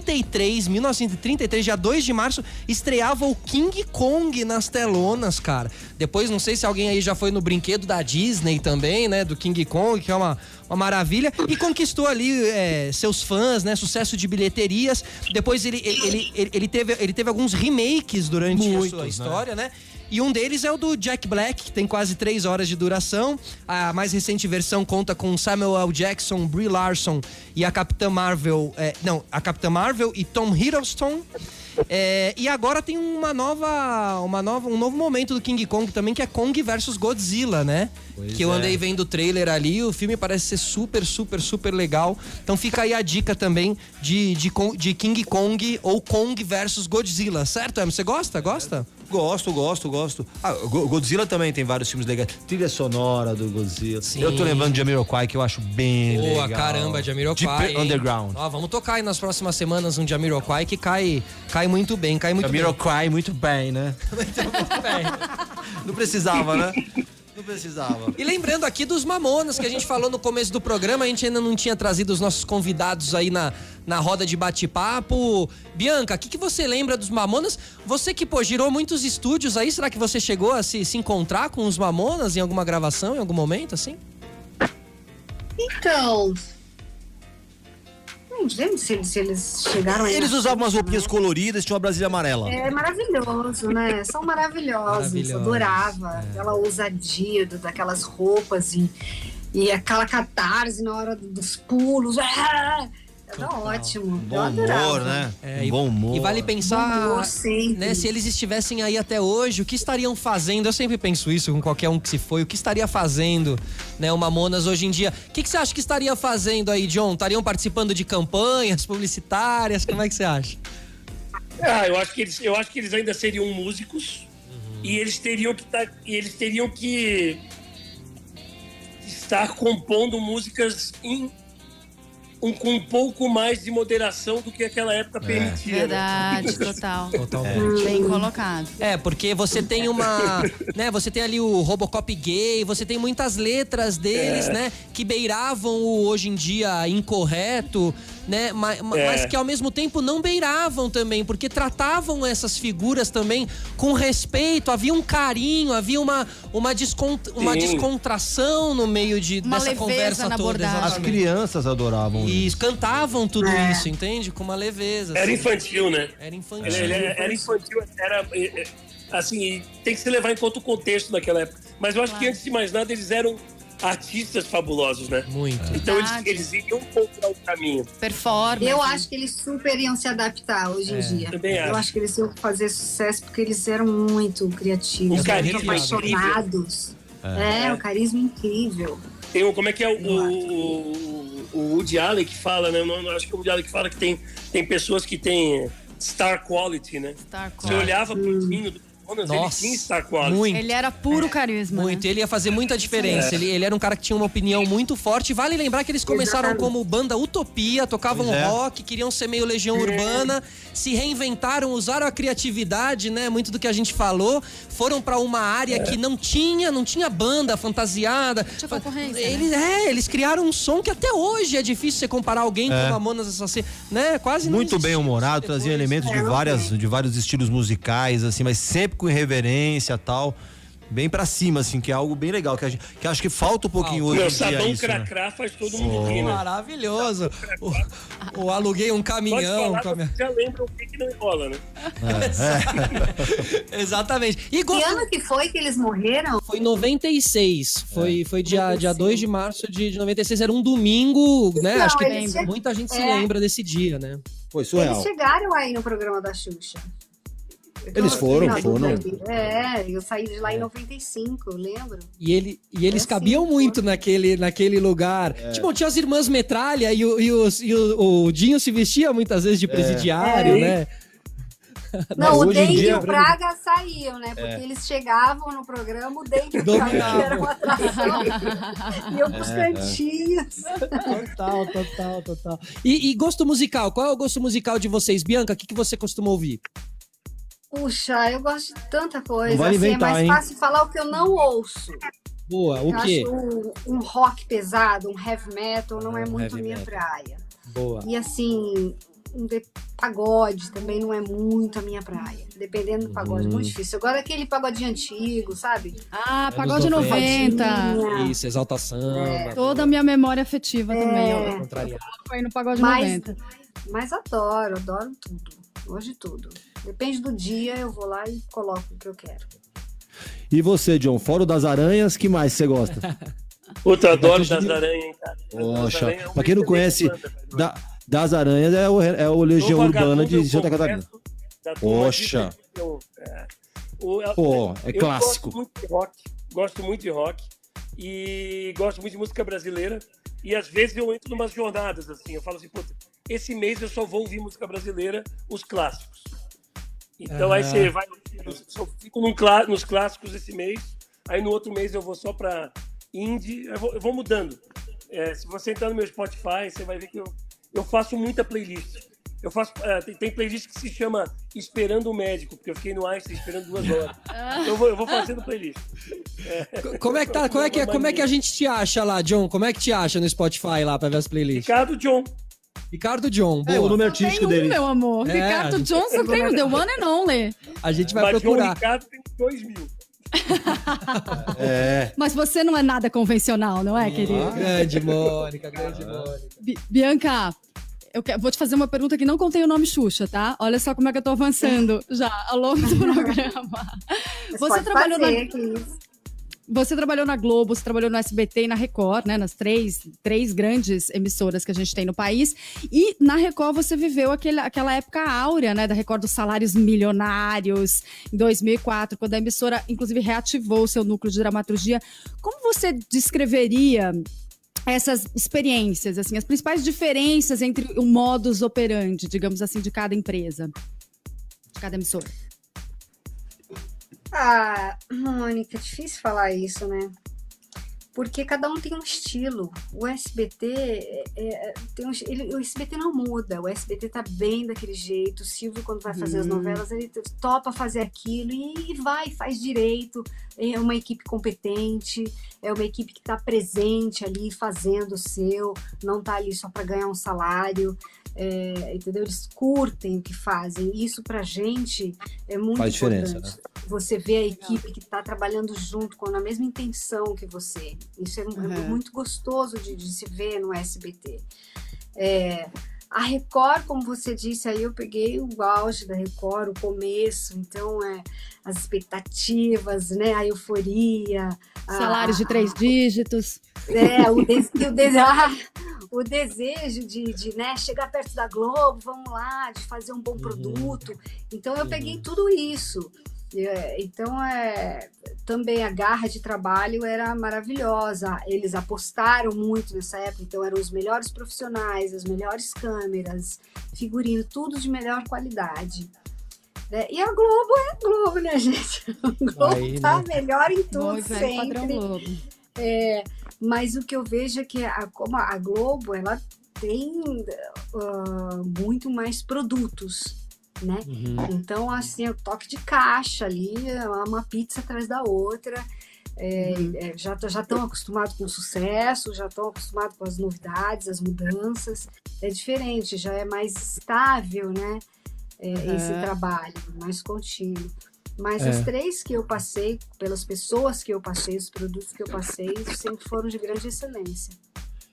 1933, 1933, dia 2 de março, estreava o King Kong nas telonas, cara. Depois, não sei se alguém aí já foi no brinquedo da Disney também, né? Do King Kong, que é uma, uma maravilha. E conquistou ali é, seus fãs, né? Sucesso de bilheterias. Depois ele, ele, ele, ele- teve, ele teve alguns remakes durante a Muitos, sua né? história, né? E um deles é o do Jack Black, que tem quase três horas de duração. A mais recente versão conta com Samuel L. Jackson, Brie Larson e a Capitã Marvel. é, não, a Capitã Marvel e Tom Hiddleston. É, e agora tem uma nova, uma nova, um novo momento do King Kong também, que é Kong versus Godzilla, né? Pois que eu é. andei vendo o trailer ali, o filme parece ser super, super, super legal. Então fica aí a dica também de, de, de King Kong ou Kong versus Godzilla, certo, Em? Você gosta? Gosta? Gosto, gosto, gosto. Ah, Godzilla também tem vários filmes legais. Trilha sonora do Godzilla. Sim. Eu tô lembrando de Jamiroquai, que eu acho bem Boa, legal. caramba, Jamiroquai. Deep hein? Underground. Ó, vamos tocar aí nas próximas semanas um Jamiroquai que cai, cai muito bem, cai muito Jamiroquai, muito bem, né? bem. Não precisava, né? Não precisava. E lembrando aqui dos Mamonas que a gente falou no começo do programa, a gente ainda não tinha trazido os nossos convidados aí na, na roda de bate-papo. Bianca, o que, que você lembra dos Mamonas? Você que, pô, girou muitos estúdios aí, será que você chegou a se, se encontrar com os Mamonas em alguma gravação, em algum momento, assim? Então. Não lembro se eles, se eles chegaram aí. Eles usavam umas roupinhas coloridas, tinha uma Brasília amarela. É maravilhoso, né? São maravilhosos. Maravilhosos, Adorava aquela ousadia do- daquelas roupas e, e aquela catarse na hora dos pulos. Ah! Era ótimo. Bom Eu adorava. humor, né? É, Um bom humor. E vale Bom pensar, humor né, se eles estivessem aí até hoje, o que estariam fazendo? Eu sempre penso isso com qualquer um que se foi. O que estaria fazendo, né, o Mamonas hoje em dia? O que, que você acha que estaria fazendo aí, John? Estariam participando de campanhas publicitárias? Como é que você acha? Ah, eu acho que eles, eu acho que eles ainda seriam músicos e eles teriam que tá, e eles teriam que estar compondo músicas em um, com um pouco mais de moderação do que aquela época permitia. né? Verdade, total. Totalmente. Bem colocado. É, porque você tem uma, né, você tem ali o Robocop gay, você tem muitas letras deles, né, que beiravam o hoje em dia incorreto, né, mas, É. mas que ao mesmo tempo não beiravam também, porque tratavam essas figuras também com respeito, havia um carinho, havia uma uma, descont, uma descontração no meio de Uma dessa conversa na toda, abordagem. As crianças adoravam E isso. cantavam tudo É. isso, entende? Com uma leveza. Era assim. infantil, né? Era infantil. Ele- ele era infantil, era é, é, assim, tem que se levar em conta o contexto daquela época. Mas eu acho que Claro. antes de mais nada eles eram artistas fabulosos, né? Muito. Então eles, eles iriam encontrar o caminho. Performance. Eu acho que eles super iam se adaptar hoje É, em dia. também Eu acho. acho que eles iam fazer sucesso porque eles eram muito criativos, Um carisma muito apaixonados. É, um carisma incrível. Tem um, como é que é o, o, o Woody Allen que fala, né? Eu não- acho que é o Woody Allen que fala que tem, tem pessoas que têm star quality, né? Star Você Quality. olhava pro Dino do Jonas, ele Nossa, tinha star quality. muito. Ele era puro carisma. Muito, Né? ele ia fazer muita diferença. É. Ele, ele era um cara que tinha uma opinião muito forte. Vale lembrar que eles começaram como banda Utopia, tocavam é. rock, queriam ser meio legião urbana, se reinventaram, usaram a criatividade, né? Muito do que a gente falou. Foram pra uma área que não tinha, não tinha banda fantasiada. Tinha concorrência, né? Eles, é, eles criaram um som que até hoje é difícil você comparar alguém É. com Mamonas Assassinas, né? Quase não Muito bem humorado, trazia elementos de, É, várias, de vários estilos musicais, assim, mas sempre com irreverência e tal. Bem pra cima, assim, que é algo bem legal, que, a gente, que acho que falta um pouquinho hoje Meu sabão isso, né? cracrá faz todo mundo rir, né? Maravilhoso. O, o aluguei um Pode caminhão. falar, você já lembra o que, que não enrola, né? Exatamente. E Que ano que foi que eles morreram? Foi em 96. Foi, foi dia, 96. dia 2 de março de, de 96. Era um domingo, né? Não, Acho que muita gente se é. lembra desse dia, né? Foi Eles chegaram aí no programa da Xuxa. Eles foram, foram. É, eu saí de lá em 95, eu lembro. E, ele, e eles É, cabiam muito naquele, naquele lugar. Tipo, tinha as irmãs metralha e, o, e, os- e o, o Dinho se vestia muitas vezes de presidiário, É. né? Não, o hoje em Dengue dia- e o Praga saíam, né? Porque eles chegavam no programa, o Dengue e o. Praga eram uma atração. Iam pros cantinhos. Total, total, total. E, e gosto musical? Qual é o gosto musical de vocês? Bianca, o que, que você costuma ouvir? Puxa, eu gosto de tanta coisa. Não vale assim, inventar, é mais hein? fácil falar o que eu não ouço. Boa, o eu quê? acho um, um rock pesado, um heavy metal, não é Um muito minha metal. praia. Boa. E assim, um de pagode também não é muito a minha praia. Dependendo do pagode, Uhum. muito difícil. Agora aquele pagodinho antigo, sabe? Ah, Anos pagode 90. 90. Isso, exalta samba. Toda a minha memória afetiva também, ó. Contrariado. Foi no pagode Mas- 90. Mas adoro, adoro tudo. Hoje tudo. Depende do dia, eu vou lá e coloco o que eu quero. E você, John, fora das aranhas, que mais você gosta? Puta, adoro das de- aranhas, hein, cara. Poxa, Aranhas é uma pra quem não conhece, da- das aranhas é o, é o Legião Urbana de Santa Catarina. Poxa. eu- é. O- Pô, é eu clássico. Gosto muito de rock, gosto muito de rock e gosto muito de música brasileira. E às vezes eu entro numas jornadas assim, eu falo assim, puta, esse mês eu só vou ouvir música brasileira, os clássicos. Então aí Ah. você vai, eu só fico num nos clássicos esse mês, aí no outro mês eu vou só pra indie, eu vou, eu vou mudando. É, se você entrar no meu Spotify, você vai ver que eu, eu faço muita playlist. Eu faço, é, tem, tem playlist que se chama Esperando o Médico, porque eu fiquei no Einstein esperando duas horas. Então eu vou, eu vou fazendo playlist. Como é que tá? Como é que, como é que a gente te acha lá, John? Como é que te acha no Spotify lá pra ver as playlists? Ricardo John. Ricardo John, É, o boa. nome Tem artístico um, dele. meu amor. É, Ricardo gente- Johnson tem o The One and Only. A gente vai Mas John procurar. Ricardo tem dois mil. É. Mas você não é nada convencional, não é, querido? Grande Mônica, grande Mônica. Bi- Bianca, eu que- vou te fazer uma pergunta que não contém o nome Xuxa, tá? Olha só como é que eu tô avançando já ao longo do programa. Você pode trabalhou fazer, na- que isso. Você trabalhou na Globo, você trabalhou no SBT e na Record, né? Nas três, três grandes emissoras que a gente tem no país. E na Record você viveu aquele, aquela época áurea, né? Da Record dos salários milionários, em 2004, quando a emissora, inclusive, reativou o seu núcleo de dramaturgia. Como você descreveria essas experiências, assim, as principais diferenças entre o modus operandi, digamos assim, de cada empresa, de cada emissora? Ah, Mônica, é difícil falar isso, né? Porque cada um tem um estilo. O SBT é- é- tem um, ele- o SBT não muda. O SBT tá bem daquele jeito. O Silvio, quando vai fazer as Uhum. novelas, ele topa fazer aquilo e vai, faz direito. É uma equipe competente, é uma equipe que está presente ali, fazendo o seu, não tá ali só para ganhar um salário. É, entendeu? Eles curtem o que fazem. Isso pra gente é muito Faz diferença, importante. Você vê a equipe que está trabalhando junto com a mesma intenção que você. Isso é, é Uhum. muito gostoso de, de se ver no SBT. É, A Record, como você disse, aí eu peguei o auge da Record, o começo, então é as expectativas, né? A euforia. Salários de três dígitos. É, o, des, o, des, ah, o desejo de, de né, chegar perto da Globo, vamos lá, de fazer um bom uhum. produto. Então eu peguei uhum. tudo isso. É, então, é, também a garra de trabalho era maravilhosa. Eles apostaram muito nessa época, então eram os melhores profissionais, as melhores câmeras, figurino, tudo de melhor qualidade. Né? E a Globo é a Globo, né, gente? A Globo Aí, tá né? melhor em tudo Muito sempre. É, mas o que eu vejo é que a, como a Globo, ela tem uh, muito mais produtos né? Uhum. Então, assim, o toque de caixa ali, uma pizza atrás da outra. É, uhum. é, já estão acostumados com o sucesso, já estão acostumados com as novidades, as mudanças. É diferente, já é mais estável, né? É, uhum. Esse trabalho, mais contínuo. Mas as é. três que eu passei, pelas pessoas que eu passei, os produtos que eu passei, sempre foram de grande excelência.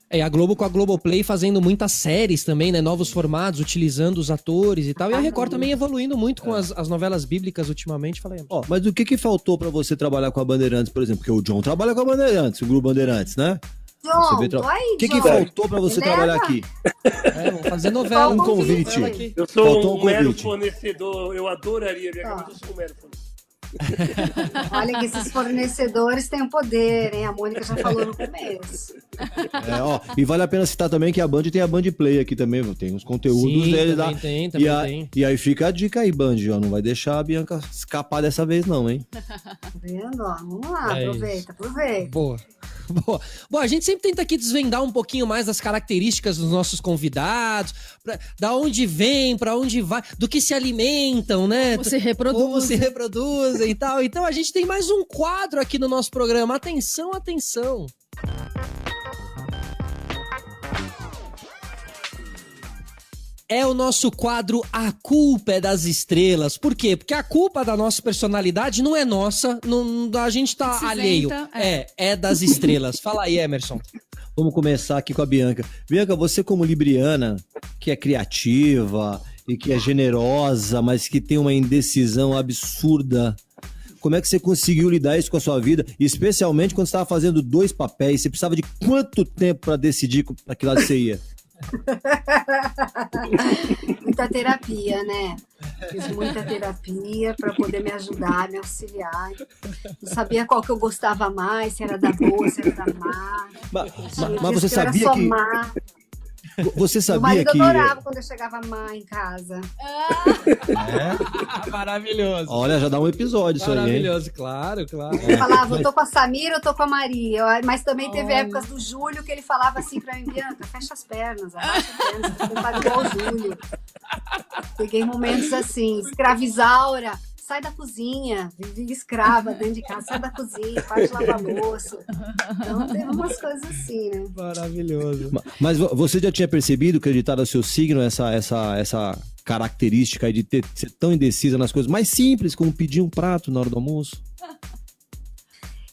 É, a Globo com a Globoplay fazendo muitas séries também, né? Novos formatos, utilizando os atores e tal. E a Record também evoluindo muito com as, as novelas bíblicas ultimamente. Falei, ó, mas o que que faltou para você trabalhar com a Bandeirantes, por exemplo? Porque o John trabalha com a Bandeirantes, o Grupo Bandeirantes, né? John, tra... O que, que faltou para você trabalhar aqui? É, vamos fazer novela. Um convite. Eu sou faltou um, um mero fornecedor, eu adoraria, minha ah. eu sou um mero fornecedor. Olha que esses fornecedores têm o poder, hein? A Mônica já falou no começo. É, ó, e vale a pena citar também que a Band tem a Band Play aqui também, tem os conteúdos Sim, dele lá. Tem, também e, a, tem. e aí fica a dica aí, Band, ó, não vai deixar a Bianca escapar dessa vez não, hein? Tá vendo? Ó, vamos lá, é aproveita, isso. aproveita. Boa. Boa. Bom, a gente sempre tenta aqui desvendar um pouquinho mais das características dos nossos convidados, pra, da onde vem, para onde vai, do que se alimentam, né? Como se reproduzem. Como se reproduzem e tal. Então a gente tem mais um quadro aqui no nosso programa. Atenção, atenção. é o nosso quadro A Culpa é das Estrelas. Por quê? Porque a culpa da nossa personalidade não é nossa, não, a gente tá alheio. É. é, é das estrelas. Fala aí, Emerson. Vamos começar aqui com a Bianca. Bianca, você como libriana, que é criativa e que é generosa, mas que tem uma indecisão absurda, como é que você conseguiu lidar isso com a sua vida? Especialmente quando você estava fazendo dois papéis, você precisava de quanto tempo para decidir para que lado você ia? muita terapia, né? Fiz muita terapia para poder me ajudar, me auxiliar. Não sabia qual que eu gostava mais, se era da boa, se era da má. Mas, mas você sabia que. Má. Você sabia que. Eu adorava quando eu chegava má em casa. É? Maravilhoso. Olha, já dá um episódio isso aí. Maravilhoso, claro, claro. Ele falava, eu tô com a Samira, eu tô com a Maria. Mas também teve Olha. épocas do Júlio que ele falava assim pra mim, Bianca, fecha as pernas, abaixa as pernas, igual o Júlio. Peguei momentos assim, escravizaura sai da cozinha, vive escrava dentro de casa, sai da cozinha, faz lavar louça. Então tem umas coisas assim, né? Maravilhoso. Mas você já tinha percebido, acreditado ao seu signo, essa, essa, essa característica de ter, ser tão indecisa nas coisas mais simples, como pedir um prato na hora do almoço?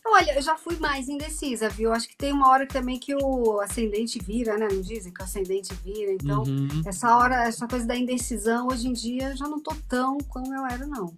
Olha, eu já fui mais indecisa, viu? Acho que tem uma hora também que o ascendente vira, né? Não dizem que o ascendente vira. Então, uhum. essa hora, essa coisa da indecisão, hoje em dia, já não tô tão como eu era, não.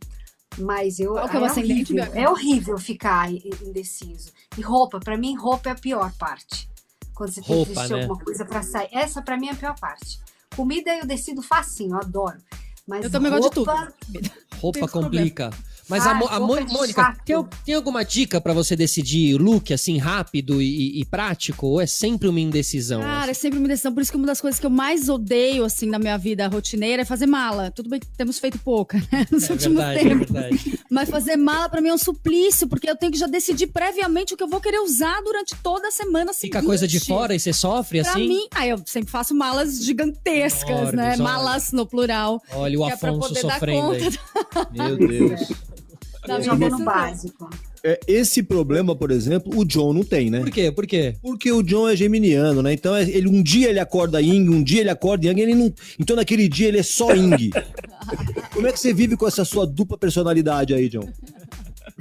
Mas eu. Qual que é, é horrível, é horrível ficar indeciso. E roupa, para mim, roupa é a pior parte. Quando você tem roupa, que vestir né? alguma coisa para sair. Essa, para mim, é a pior parte. Comida eu decido facinho, eu adoro. Mas eu também roupa, gosto de tudo. Roupa complica. Problema. Mas ah, a, a Mônica, tem, tem, alguma dica para você decidir look assim rápido e, e, prático? Ou é sempre uma indecisão? Cara, assim? é sempre uma indecisão. Por isso que uma das coisas que eu mais odeio assim na minha vida rotineira é fazer mala. Tudo bem que temos feito pouca, né? Nos é últimos verdade, tempos. É verdade. Mas fazer mala para mim é um suplício, porque eu tenho que já decidir previamente o que eu vou querer usar durante toda a semana seguinte. Fica coisa de fora e você sofre pra assim? Pra mim, ah, eu sempre faço malas gigantescas, Enormes, né? Olha. Malas no plural. Olha o é Afonso é sofrendo aí. Meu Deus. Básico. É, esse problema, por exemplo, o John não tem, né? Por quê? Por quê? Porque o John é geminiano, né? Então é, ele, um dia ele acorda Ying, um dia ele acorda Yang, ele não. Então naquele dia ele é só Ying. Como é que você vive com essa sua dupla personalidade aí, John?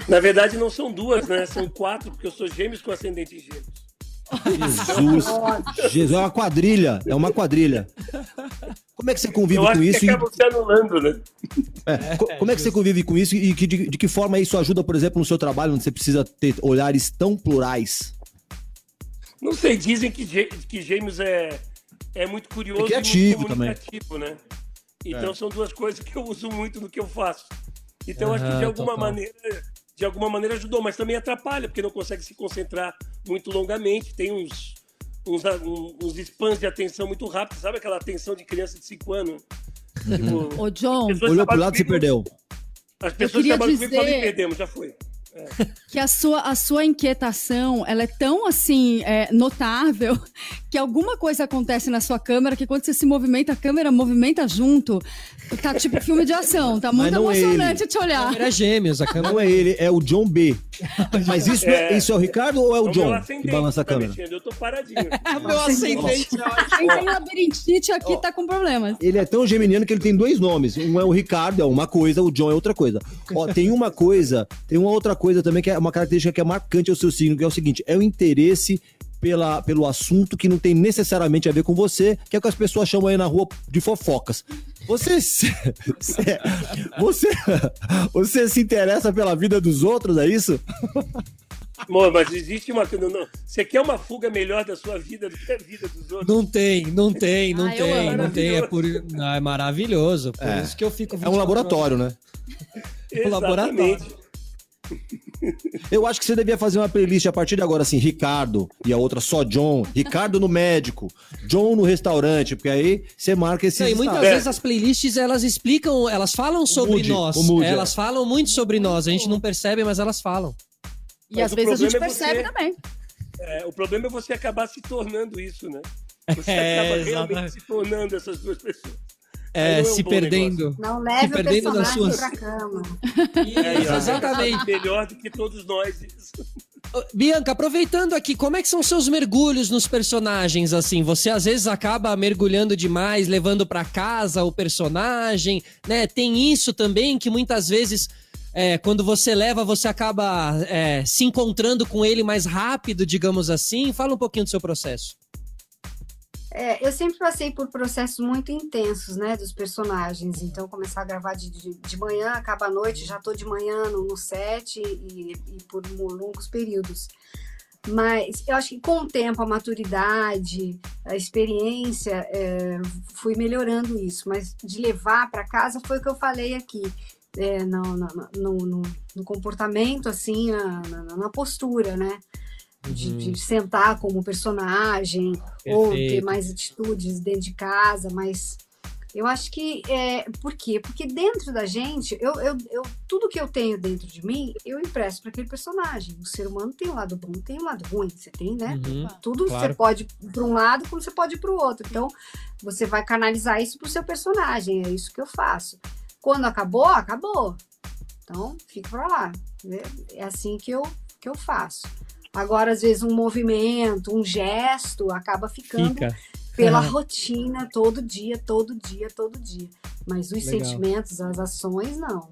Na verdade, não são duas, né? São quatro, porque eu sou gêmeos com ascendente em gêmeos. Jesus. Jesus, é uma quadrilha. É uma quadrilha. Como é que você convive com isso? Que acaba se anulando, né? É, como é que você convive com isso e que, de, de, que forma isso ajuda, por exemplo, no seu trabalho, onde você precisa ter olhares tão plurais? Não sei, dizem que, que gêmeos é, é muito curioso é criativo e comunicativo, também. né? Então é. são duas coisas que eu uso muito no que eu faço. Então uhum, acho que de alguma total. maneira de alguma maneira ajudou, mas também atrapalha, porque não consegue se concentrar muito longamente, tem uns, uns, uns spans de atenção muito rápidos, sabe aquela atenção de criança de 5 anos? Tipo, Ô, John. Olhou pro lado e se perdeu. As pessoas que trabalham dizer... comigo falam, perdemos, já foi. Que a sua, a sua inquietação, ela é tão, assim, é, notável, que alguma coisa acontece na sua câmera, que quando você se movimenta, a câmera movimenta junto. Tá tipo filme de ação, tá muito emocionante é te olhar. A câmera é gêmeos, a câmera... Não é ele, é o John B. Mas isso é, é isso é o Ricardo ou é o John que balança a câmera? Eu tô paradinho. meu ascendente. Quem tem labirintite aqui tá com problemas. Ele é tão geminiano que ele tem dois nomes. Um é o Ricardo, é uma coisa, o John é outra coisa. Ó, tem uma coisa, tem uma outra coisa também que é uma característica que é marcante ao seu signo, que é o seguinte: é o interesse pela, pelo assunto que não tem necessariamente a ver com você, que é o que as pessoas chamam aí na rua de fofocas. Você se, você, você se interessa pela vida dos outros, é isso? Amor, mas existe uma. Não, não. Você quer uma fuga melhor da sua vida do que a vida dos outros? Não tem, não tem, não ah, tem, não tem. É, por, é maravilhoso. Por é. isso que eu fico. É um laboratório, né? É um laboratório. Eu acho que você devia fazer uma playlist a partir de agora, assim, Ricardo e a outra só John. Ricardo no médico, John no restaurante, porque aí você marca esses. e muitas vezes as playlists elas explicam, elas falam sobre Moody, nós. Moody, elas é. falam muito sobre nós. A gente não percebe, mas elas falam. E mas às vezes a gente é percebe você, também. É, o problema é você acabar se tornando isso, né? Você é, acaba realmente se tornando essas duas pessoas. É, se perdendo. Não leve se perdendo nas suas. pra cama. Isso, exatamente. Melhor do que todos nós. Bianca, aproveitando aqui, como é que são seus mergulhos nos personagens assim? Você às vezes acaba mergulhando demais, levando para casa o personagem, né? Tem isso também que muitas vezes é, quando você leva, você acaba é, se encontrando com ele mais rápido, digamos assim. Fala um pouquinho do seu processo. É, eu sempre passei por processos muito intensos, né, dos personagens. Então, começar a gravar de, de, de manhã, acaba a noite, já estou de manhã no, no set e, e, por longos períodos. Mas eu acho que com o tempo, a maturidade, a experiência, é, fui melhorando isso. Mas de levar para casa foi o que eu falei aqui. É, no, no, no, no, comportamento, assim, na, na postura, né? De, de, uhum. sentar como personagem Perfeito. ou ter mais atitudes dentro de casa, mas eu acho que é por quê? Porque dentro da gente, eu, eu, eu tudo que eu tenho dentro de mim, eu impresso para aquele personagem. O ser humano tem um lado bom, tem um lado ruim, você tem, né? Uhum, tudo claro. você pode para um lado, como você pode para o outro. Então, você vai canalizar isso para o seu personagem. É isso que eu faço. Quando acabou, acabou. Então, fica para lá. É assim que eu que eu faço. Agora, às vezes, um movimento, um gesto acaba ficando Fica. pela é. rotina todo dia, todo dia, todo dia. Mas os Legal. sentimentos, as ações, não.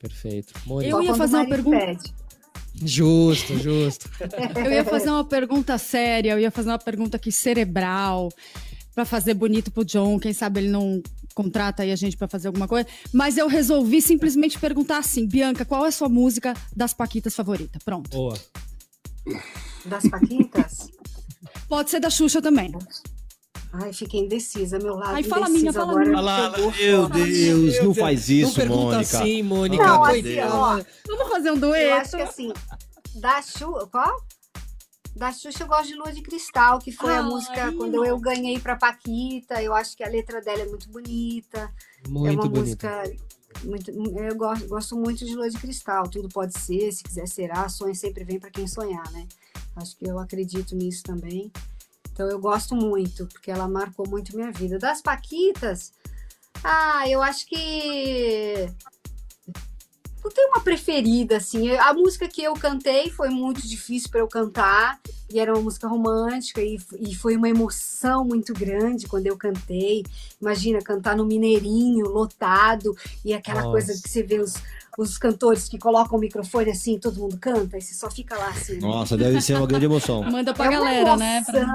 Perfeito. Eu ia fazer uma pergunta. Pede. Justo, justo. eu ia fazer uma pergunta séria, eu ia fazer uma pergunta aqui cerebral para fazer bonito pro John, quem sabe ele não contrata aí a gente para fazer alguma coisa, mas eu resolvi simplesmente perguntar assim, Bianca, qual é a sua música das Paquitas favorita? Pronto. Boa. Das Paquitas? Pode ser da Xuxa também. Ai, fiquei indecisa, meu lado. Ai, fala minha, fala agora. minha. Lá, meu Deus, Deus, não faz isso, não Mônica. assim, Mônica. Não, assim, ó, Vamos fazer um dueto. Eu acho que assim, da Xuxa, qual? Da Xuxa eu gosto de Lua de Cristal, que foi Ai, a música quando eu, eu ganhei pra Paquita. Eu acho que a letra dela é muito bonita. Muito é uma bonita. música muito, eu gosto, gosto muito de Lua de Cristal. Tudo pode ser, se quiser será. Sonho sempre vem para quem sonhar, né? Acho que eu acredito nisso também. Então eu gosto muito, porque ela marcou muito minha vida. Das Paquitas, ah, eu acho que. Não tenho uma preferida, assim. A música que eu cantei foi muito difícil para eu cantar, e era uma música romântica, e, e foi uma emoção muito grande quando eu cantei. Imagina, cantar no Mineirinho, lotado, e aquela Nossa. coisa que você vê os, os cantores que colocam o microfone assim, todo mundo canta, e você só fica lá assim. Nossa, deve ser uma grande emoção. Manda pra é galera, né? Pra...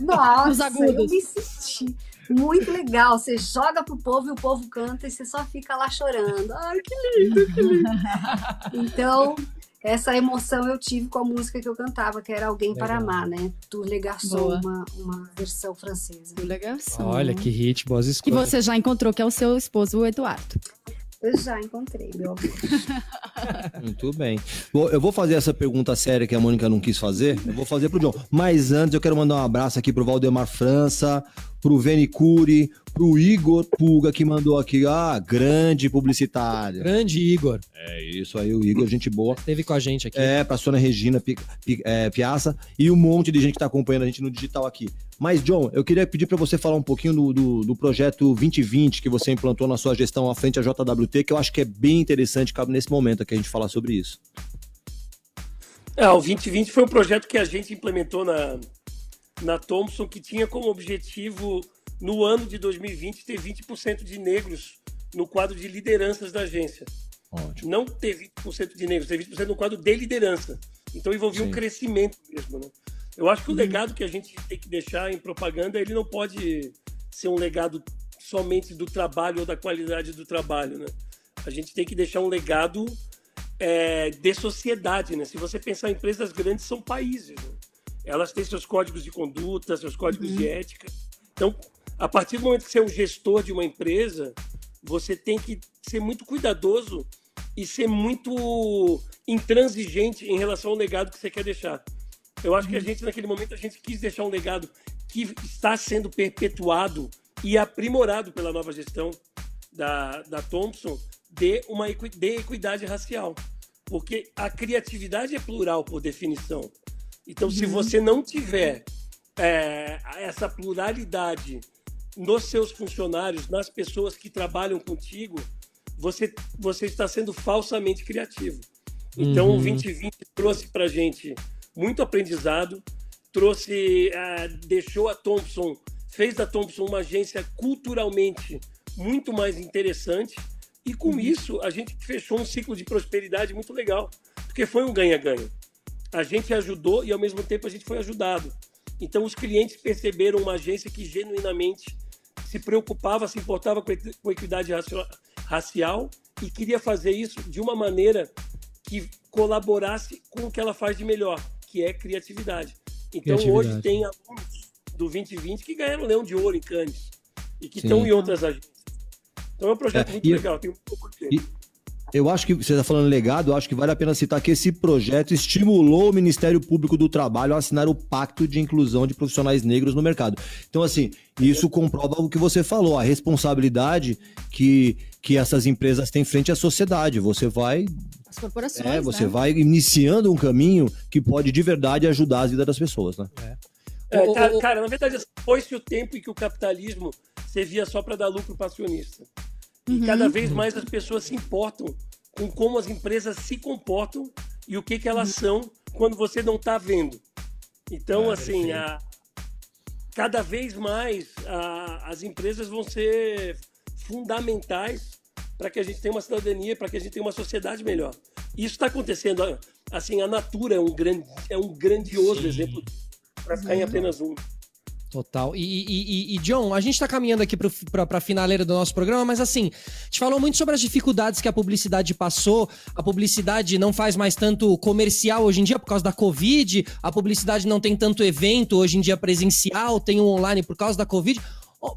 Nossa, Os agudos. eu me senti muito legal. Você joga pro povo e o povo canta e você só fica lá chorando. Ai, que lindo, que lindo. Então, essa emoção eu tive com a música que eu cantava, que era Alguém Legal. para Amar, né? Do Legarçon, uma, uma versão francesa. Do Legarçon. Olha, que hit, boas escolhas. Que você já encontrou, que é o seu esposo, o Eduardo. Eu já encontrei, meu amor. Muito bem. Bom, eu vou fazer essa pergunta séria que a Mônica não quis fazer. Eu vou fazer pro John. Mas antes eu quero mandar um abraço aqui pro Valdemar França, pro Veni Curi, pro Igor Puga, que mandou aqui, ah, grande publicitário. Grande Igor. É isso aí, o Igor, gente boa. Esteve com a gente aqui. É, pra Sônia Regina Pi, Pi, é, Piaça e um monte de gente que tá acompanhando a gente no digital aqui. Mas, John, eu queria pedir para você falar um pouquinho do, do, do, projeto 2020 que você implantou na sua gestão à frente à JWT, que eu acho que é bem interessante, cabe nesse momento aqui a gente falar sobre isso. É, o 2020 foi um projeto que a gente implementou na, na Thomson, que tinha como objetivo, no ano de 2020, ter 20% de negros no quadro de lideranças da agência. Ótimo. Não ter 20% de negros, ter 20% no quadro de liderança. Então envolvia Sim. um crescimento mesmo, né? Eu acho que o uhum. legado que a gente tem que deixar em propaganda, ele não pode ser um legado somente do trabalho ou da qualidade do trabalho, né? A gente tem que deixar um legado é, de sociedade, né? Se você pensar, empresas grandes são países, né? Elas têm seus códigos de conduta, seus códigos uhum. de ética. Então, a partir do momento que você é um gestor de uma empresa, você tem que ser muito cuidadoso e ser muito intransigente em relação ao legado que você quer deixar. Eu acho que a gente, naquele momento, a gente quis deixar um legado que está sendo perpetuado e aprimorado pela nova gestão da, da Thompson de uma de equidade racial. Porque a criatividade é plural, por definição. Então, se uhum. você não tiver é, essa pluralidade nos seus funcionários, nas pessoas que trabalham contigo, você, você está sendo falsamente criativo. Então, uhum. o 2020 trouxe para gente muito aprendizado, trouxe, uh, deixou a Thompson, fez da Thompson uma agência culturalmente muito mais interessante e com uhum. isso a gente fechou um ciclo de prosperidade muito legal, porque foi um ganha-ganha. A gente ajudou e ao mesmo tempo a gente foi ajudado. Então os clientes perceberam uma agência que genuinamente se preocupava, se importava com a equidade racial e queria fazer isso de uma maneira que colaborasse com o que ela faz de melhor, que é criatividade. Então criatividade. hoje tem alunos do 2020 que ganharam Leão de Ouro em Cannes e que Sim. estão em outras agências. Então é um projeto é, muito e, legal, tem um pouco de eu acho que você está falando legado, eu acho que vale a pena citar que esse projeto estimulou o Ministério Público do Trabalho a assinar o Pacto de Inclusão de Profissionais Negros no mercado. Então, assim, isso comprova o que você falou, a responsabilidade que, que essas empresas têm frente à sociedade. Você vai as corporações. É, você né? vai iniciando um caminho que pode de verdade ajudar a vida das pessoas, né? É. É, cara, cara, na verdade, foi-se o tempo em que o capitalismo servia só para dar lucro para acionista. E uhum. cada vez mais as pessoas se importam com como as empresas se comportam e o que, que elas uhum. são quando você não está vendo. Então, é, assim, a, cada vez mais a, as empresas vão ser fundamentais para que a gente tenha uma cidadania, para que a gente tenha uma sociedade melhor. Isso está acontecendo. Assim, a Natura é um, grande, é um grandioso Sim. exemplo para ficar em apenas um. Total. E, e, e, John, a gente está caminhando aqui para a finaleira do nosso programa, mas assim, a gente falou muito sobre as dificuldades que a publicidade passou. A publicidade não faz mais tanto comercial hoje em dia por causa da Covid. A publicidade não tem tanto evento hoje em dia presencial, tem o online por causa da Covid.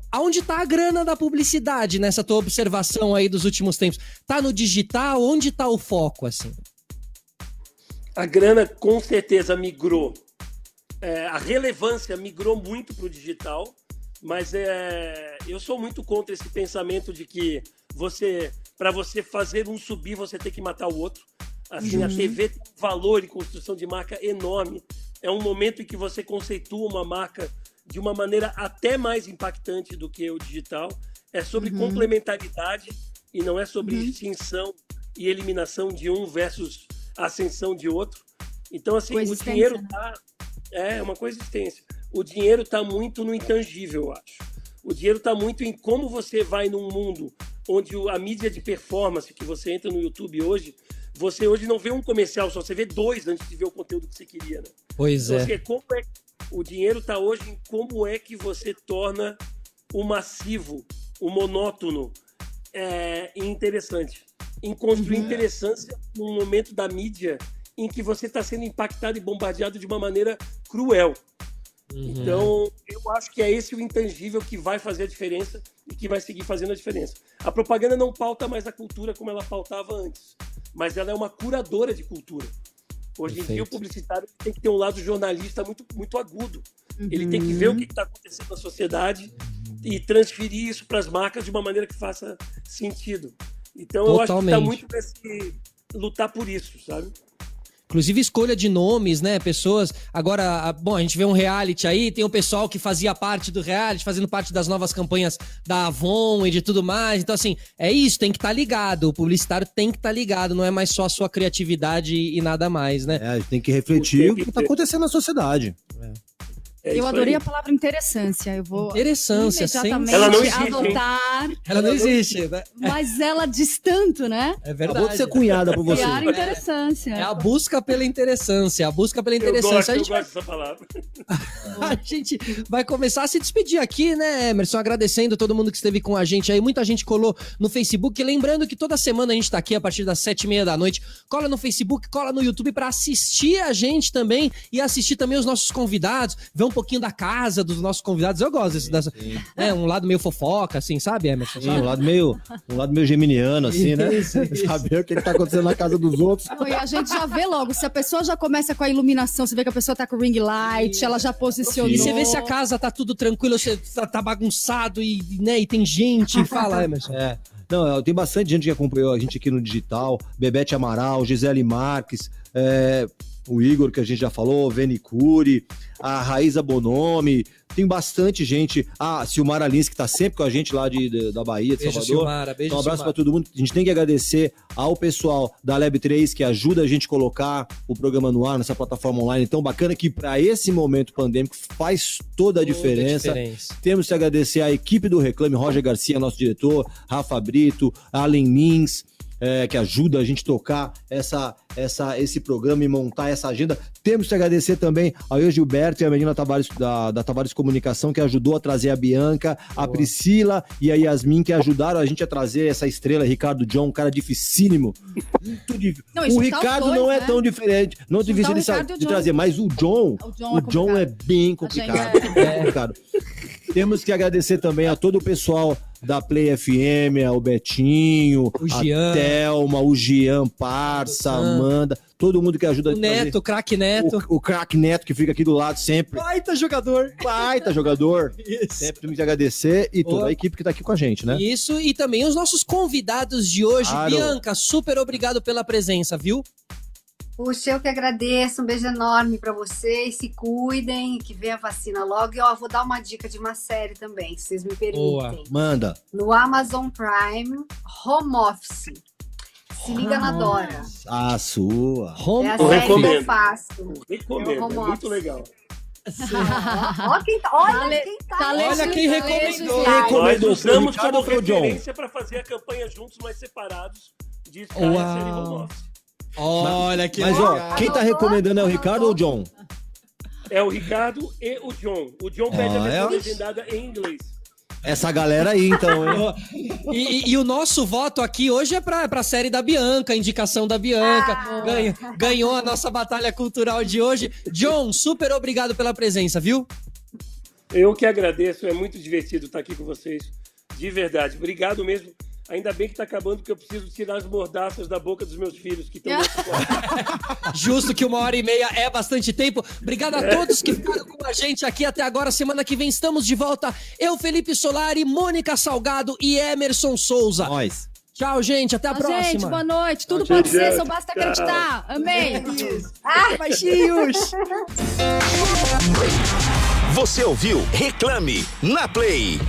Aonde está a grana da publicidade nessa tua observação aí dos últimos tempos? Tá no digital? Onde está o foco, assim? A grana com certeza migrou. É, a relevância migrou muito para o digital, mas é, eu sou muito contra esse pensamento de que você, para você fazer um subir, você tem que matar o outro. Assim, uhum. a TV tem um valor e construção de marca enorme. É um momento em que você conceitua uma marca de uma maneira até mais impactante do que o digital. É sobre uhum. complementaridade e não é sobre uhum. extinção e eliminação de um versus ascensão de outro. Então, assim, o dinheiro né? É, uma coexistência. O dinheiro está muito no intangível, eu acho. O dinheiro está muito em como você vai num mundo onde a mídia de performance que você entra no YouTube hoje, você hoje não vê um comercial só, você vê dois antes de ver o conteúdo que você queria, né? Pois então, é. Assim, como é. O dinheiro está hoje em como é que você torna o massivo, o monótono é, interessante. Em construir uhum. interessância num momento da mídia em que você está sendo impactado e bombardeado de uma maneira cruel. Uhum. Então, eu acho que é esse o intangível que vai fazer a diferença e que vai seguir fazendo a diferença. A propaganda não pauta mais a cultura como ela pautava antes, mas ela é uma curadora de cultura. Hoje Perfeito. em dia, o publicitário tem que ter um lado jornalista muito, muito agudo. Uhum. Ele tem que ver o que está acontecendo na sociedade e transferir isso para as marcas de uma maneira que faça sentido. Então, Totalmente. eu acho que está muito nesse lutar por isso, sabe? Inclusive escolha de nomes, né? Pessoas. Agora, bom, a gente vê um reality aí, tem o pessoal que fazia parte do reality, fazendo parte das novas campanhas da Avon e de tudo mais. Então, assim, é isso, tem que estar tá ligado. O publicitário tem que estar tá ligado, não é mais só a sua criatividade e nada mais, né? É, a gente tem que refletir o que está acontecendo na sociedade. É. Eu adorei aí. a palavra interessância. Eu vou interessância, imediatamente ela não existe, adotar. Ela não existe, né? Mas ela diz tanto, né? É verdade. Acabou de ser cunhada por você. Criar interessância. É a busca pela interessância, a busca pela interessância. Eu gosto, a gente eu gosto dessa palavra. a gente vai começar a se despedir aqui, né, Emerson? Agradecendo todo mundo que esteve com a gente aí. Muita gente colou no Facebook. Lembrando que toda semana a gente tá aqui a partir das sete e meia da noite. Cola no Facebook, cola no YouTube para assistir a gente também e assistir também os nossos convidados. Ver um pouquinho da casa dos nossos convidados. Eu gosto desse, dessa, é, um lado meio fofoca, assim, sabe, Emerson? Sim, um lado meio, um lado meio geminiano, assim, né? Isso, isso. Saber o que, está acontecendo na casa dos outros. e a gente já vê logo, se a pessoa já começa com a iluminação, você vê que a pessoa tá com o ring light, ela já posicionou. E você vê se a casa tá tudo tranquilo, você tá, tá bagunçado e, né, e tem gente. Fala, Emerson. É. Não, tem bastante gente que acompanhou a gente aqui no digital. Bebete Amaral, Gisele Marques, é, o Igor, que a gente já falou, Veni Cury, a Raíza Bonomi, tem bastante gente. Ah, Silmara Lins, que tá sempre com a gente lá de, de da Bahia, de beijo, Salvador. Silmara, beijo, então, um abraço para todo mundo. A gente tem que agradecer ao pessoal da Lab 3 que ajuda a gente a colocar o programa no ar nessa plataforma online tão bacana que para esse momento pandêmico faz toda a diferença. diferença. Temos que agradecer à equipe do Reclame, Roger Garcia, nosso diretor, Rafa Brito, Allen Lins, é, que ajuda a gente tocar essa, essa, esse programa e montar essa agenda. Temos que agradecer também ao Gilberto e a menina Tavares, da, da Tavares Comunicação, que ajudou a trazer a Bianca, Boa. a Priscila e a Yasmin, que ajudaram a gente a trazer essa estrela, Ricardo John, um cara dificílimo. Muito difícil. o Ricardo dois, não é né? tão diferente, não difícil de, de trazer, mas o John, o John, o é, John é, bem complicado. É complicado. Temos que agradecer também a todo o pessoal da Play FM, o Betinho, o Gian. a Thelma, o Gian Parça, Amanda, todo mundo que ajuda o Neto, o craque Neto. O, o craque Neto que fica aqui do lado sempre. Baita jogador. Baita jogador. Isso. Sempre temos que agradecer e toda a equipe que tá aqui com a gente, né? Isso, e também os nossos convidados de hoje. Claro. Bianca, super obrigado pela presença, viu? Puxa, eu que agradeço. Um beijo enorme para vocês. Se cuidem, que venha a vacina logo. E ó, vou dar uma dica de uma série também, se vocês me permitem. Boa. Manda. No Amazon Prime, Home Office. Se liga na Dora. A sua. Home é a série recomendo. que eu faço. recomendo. É, é muito legal. olha quem tá, olha quem tá. tá olha quem recomendou. Recomendou. Nós usamos como referência para fazer a campanha juntos, mas separados de Sky Uau. a série Home Office. Olha que Mas, legal. ó, quem tá recomendando é o Ricardo ou o John? É o Ricardo e o John. O John pede a versão é? legendada em inglês. Essa galera aí, então, e, e, e, o nosso voto aqui hoje é pra, pra série da Bianca, indicação da Bianca. Ah, ganhou, ganhou a nossa batalha cultural de hoje. John, super obrigado pela presença, viu? Eu que agradeço, é muito divertido estar aqui com vocês. De verdade. Obrigado mesmo Ainda bem que está acabando, porque eu preciso tirar as mordaças da boca dos meus filhos que estão Justo que uma hora e meia é bastante tempo. Obrigado a todos que ficaram com a gente aqui até agora. Semana que vem estamos de volta. Eu, Felipe Solari, Mônica Salgado e Emerson Souza. Nós. Tchau, gente. Até a próxima. Gente, boa noite. Tudo pode ser, só basta acreditar. Amém. ah, baixinhos. Você ouviu Reclame na Play.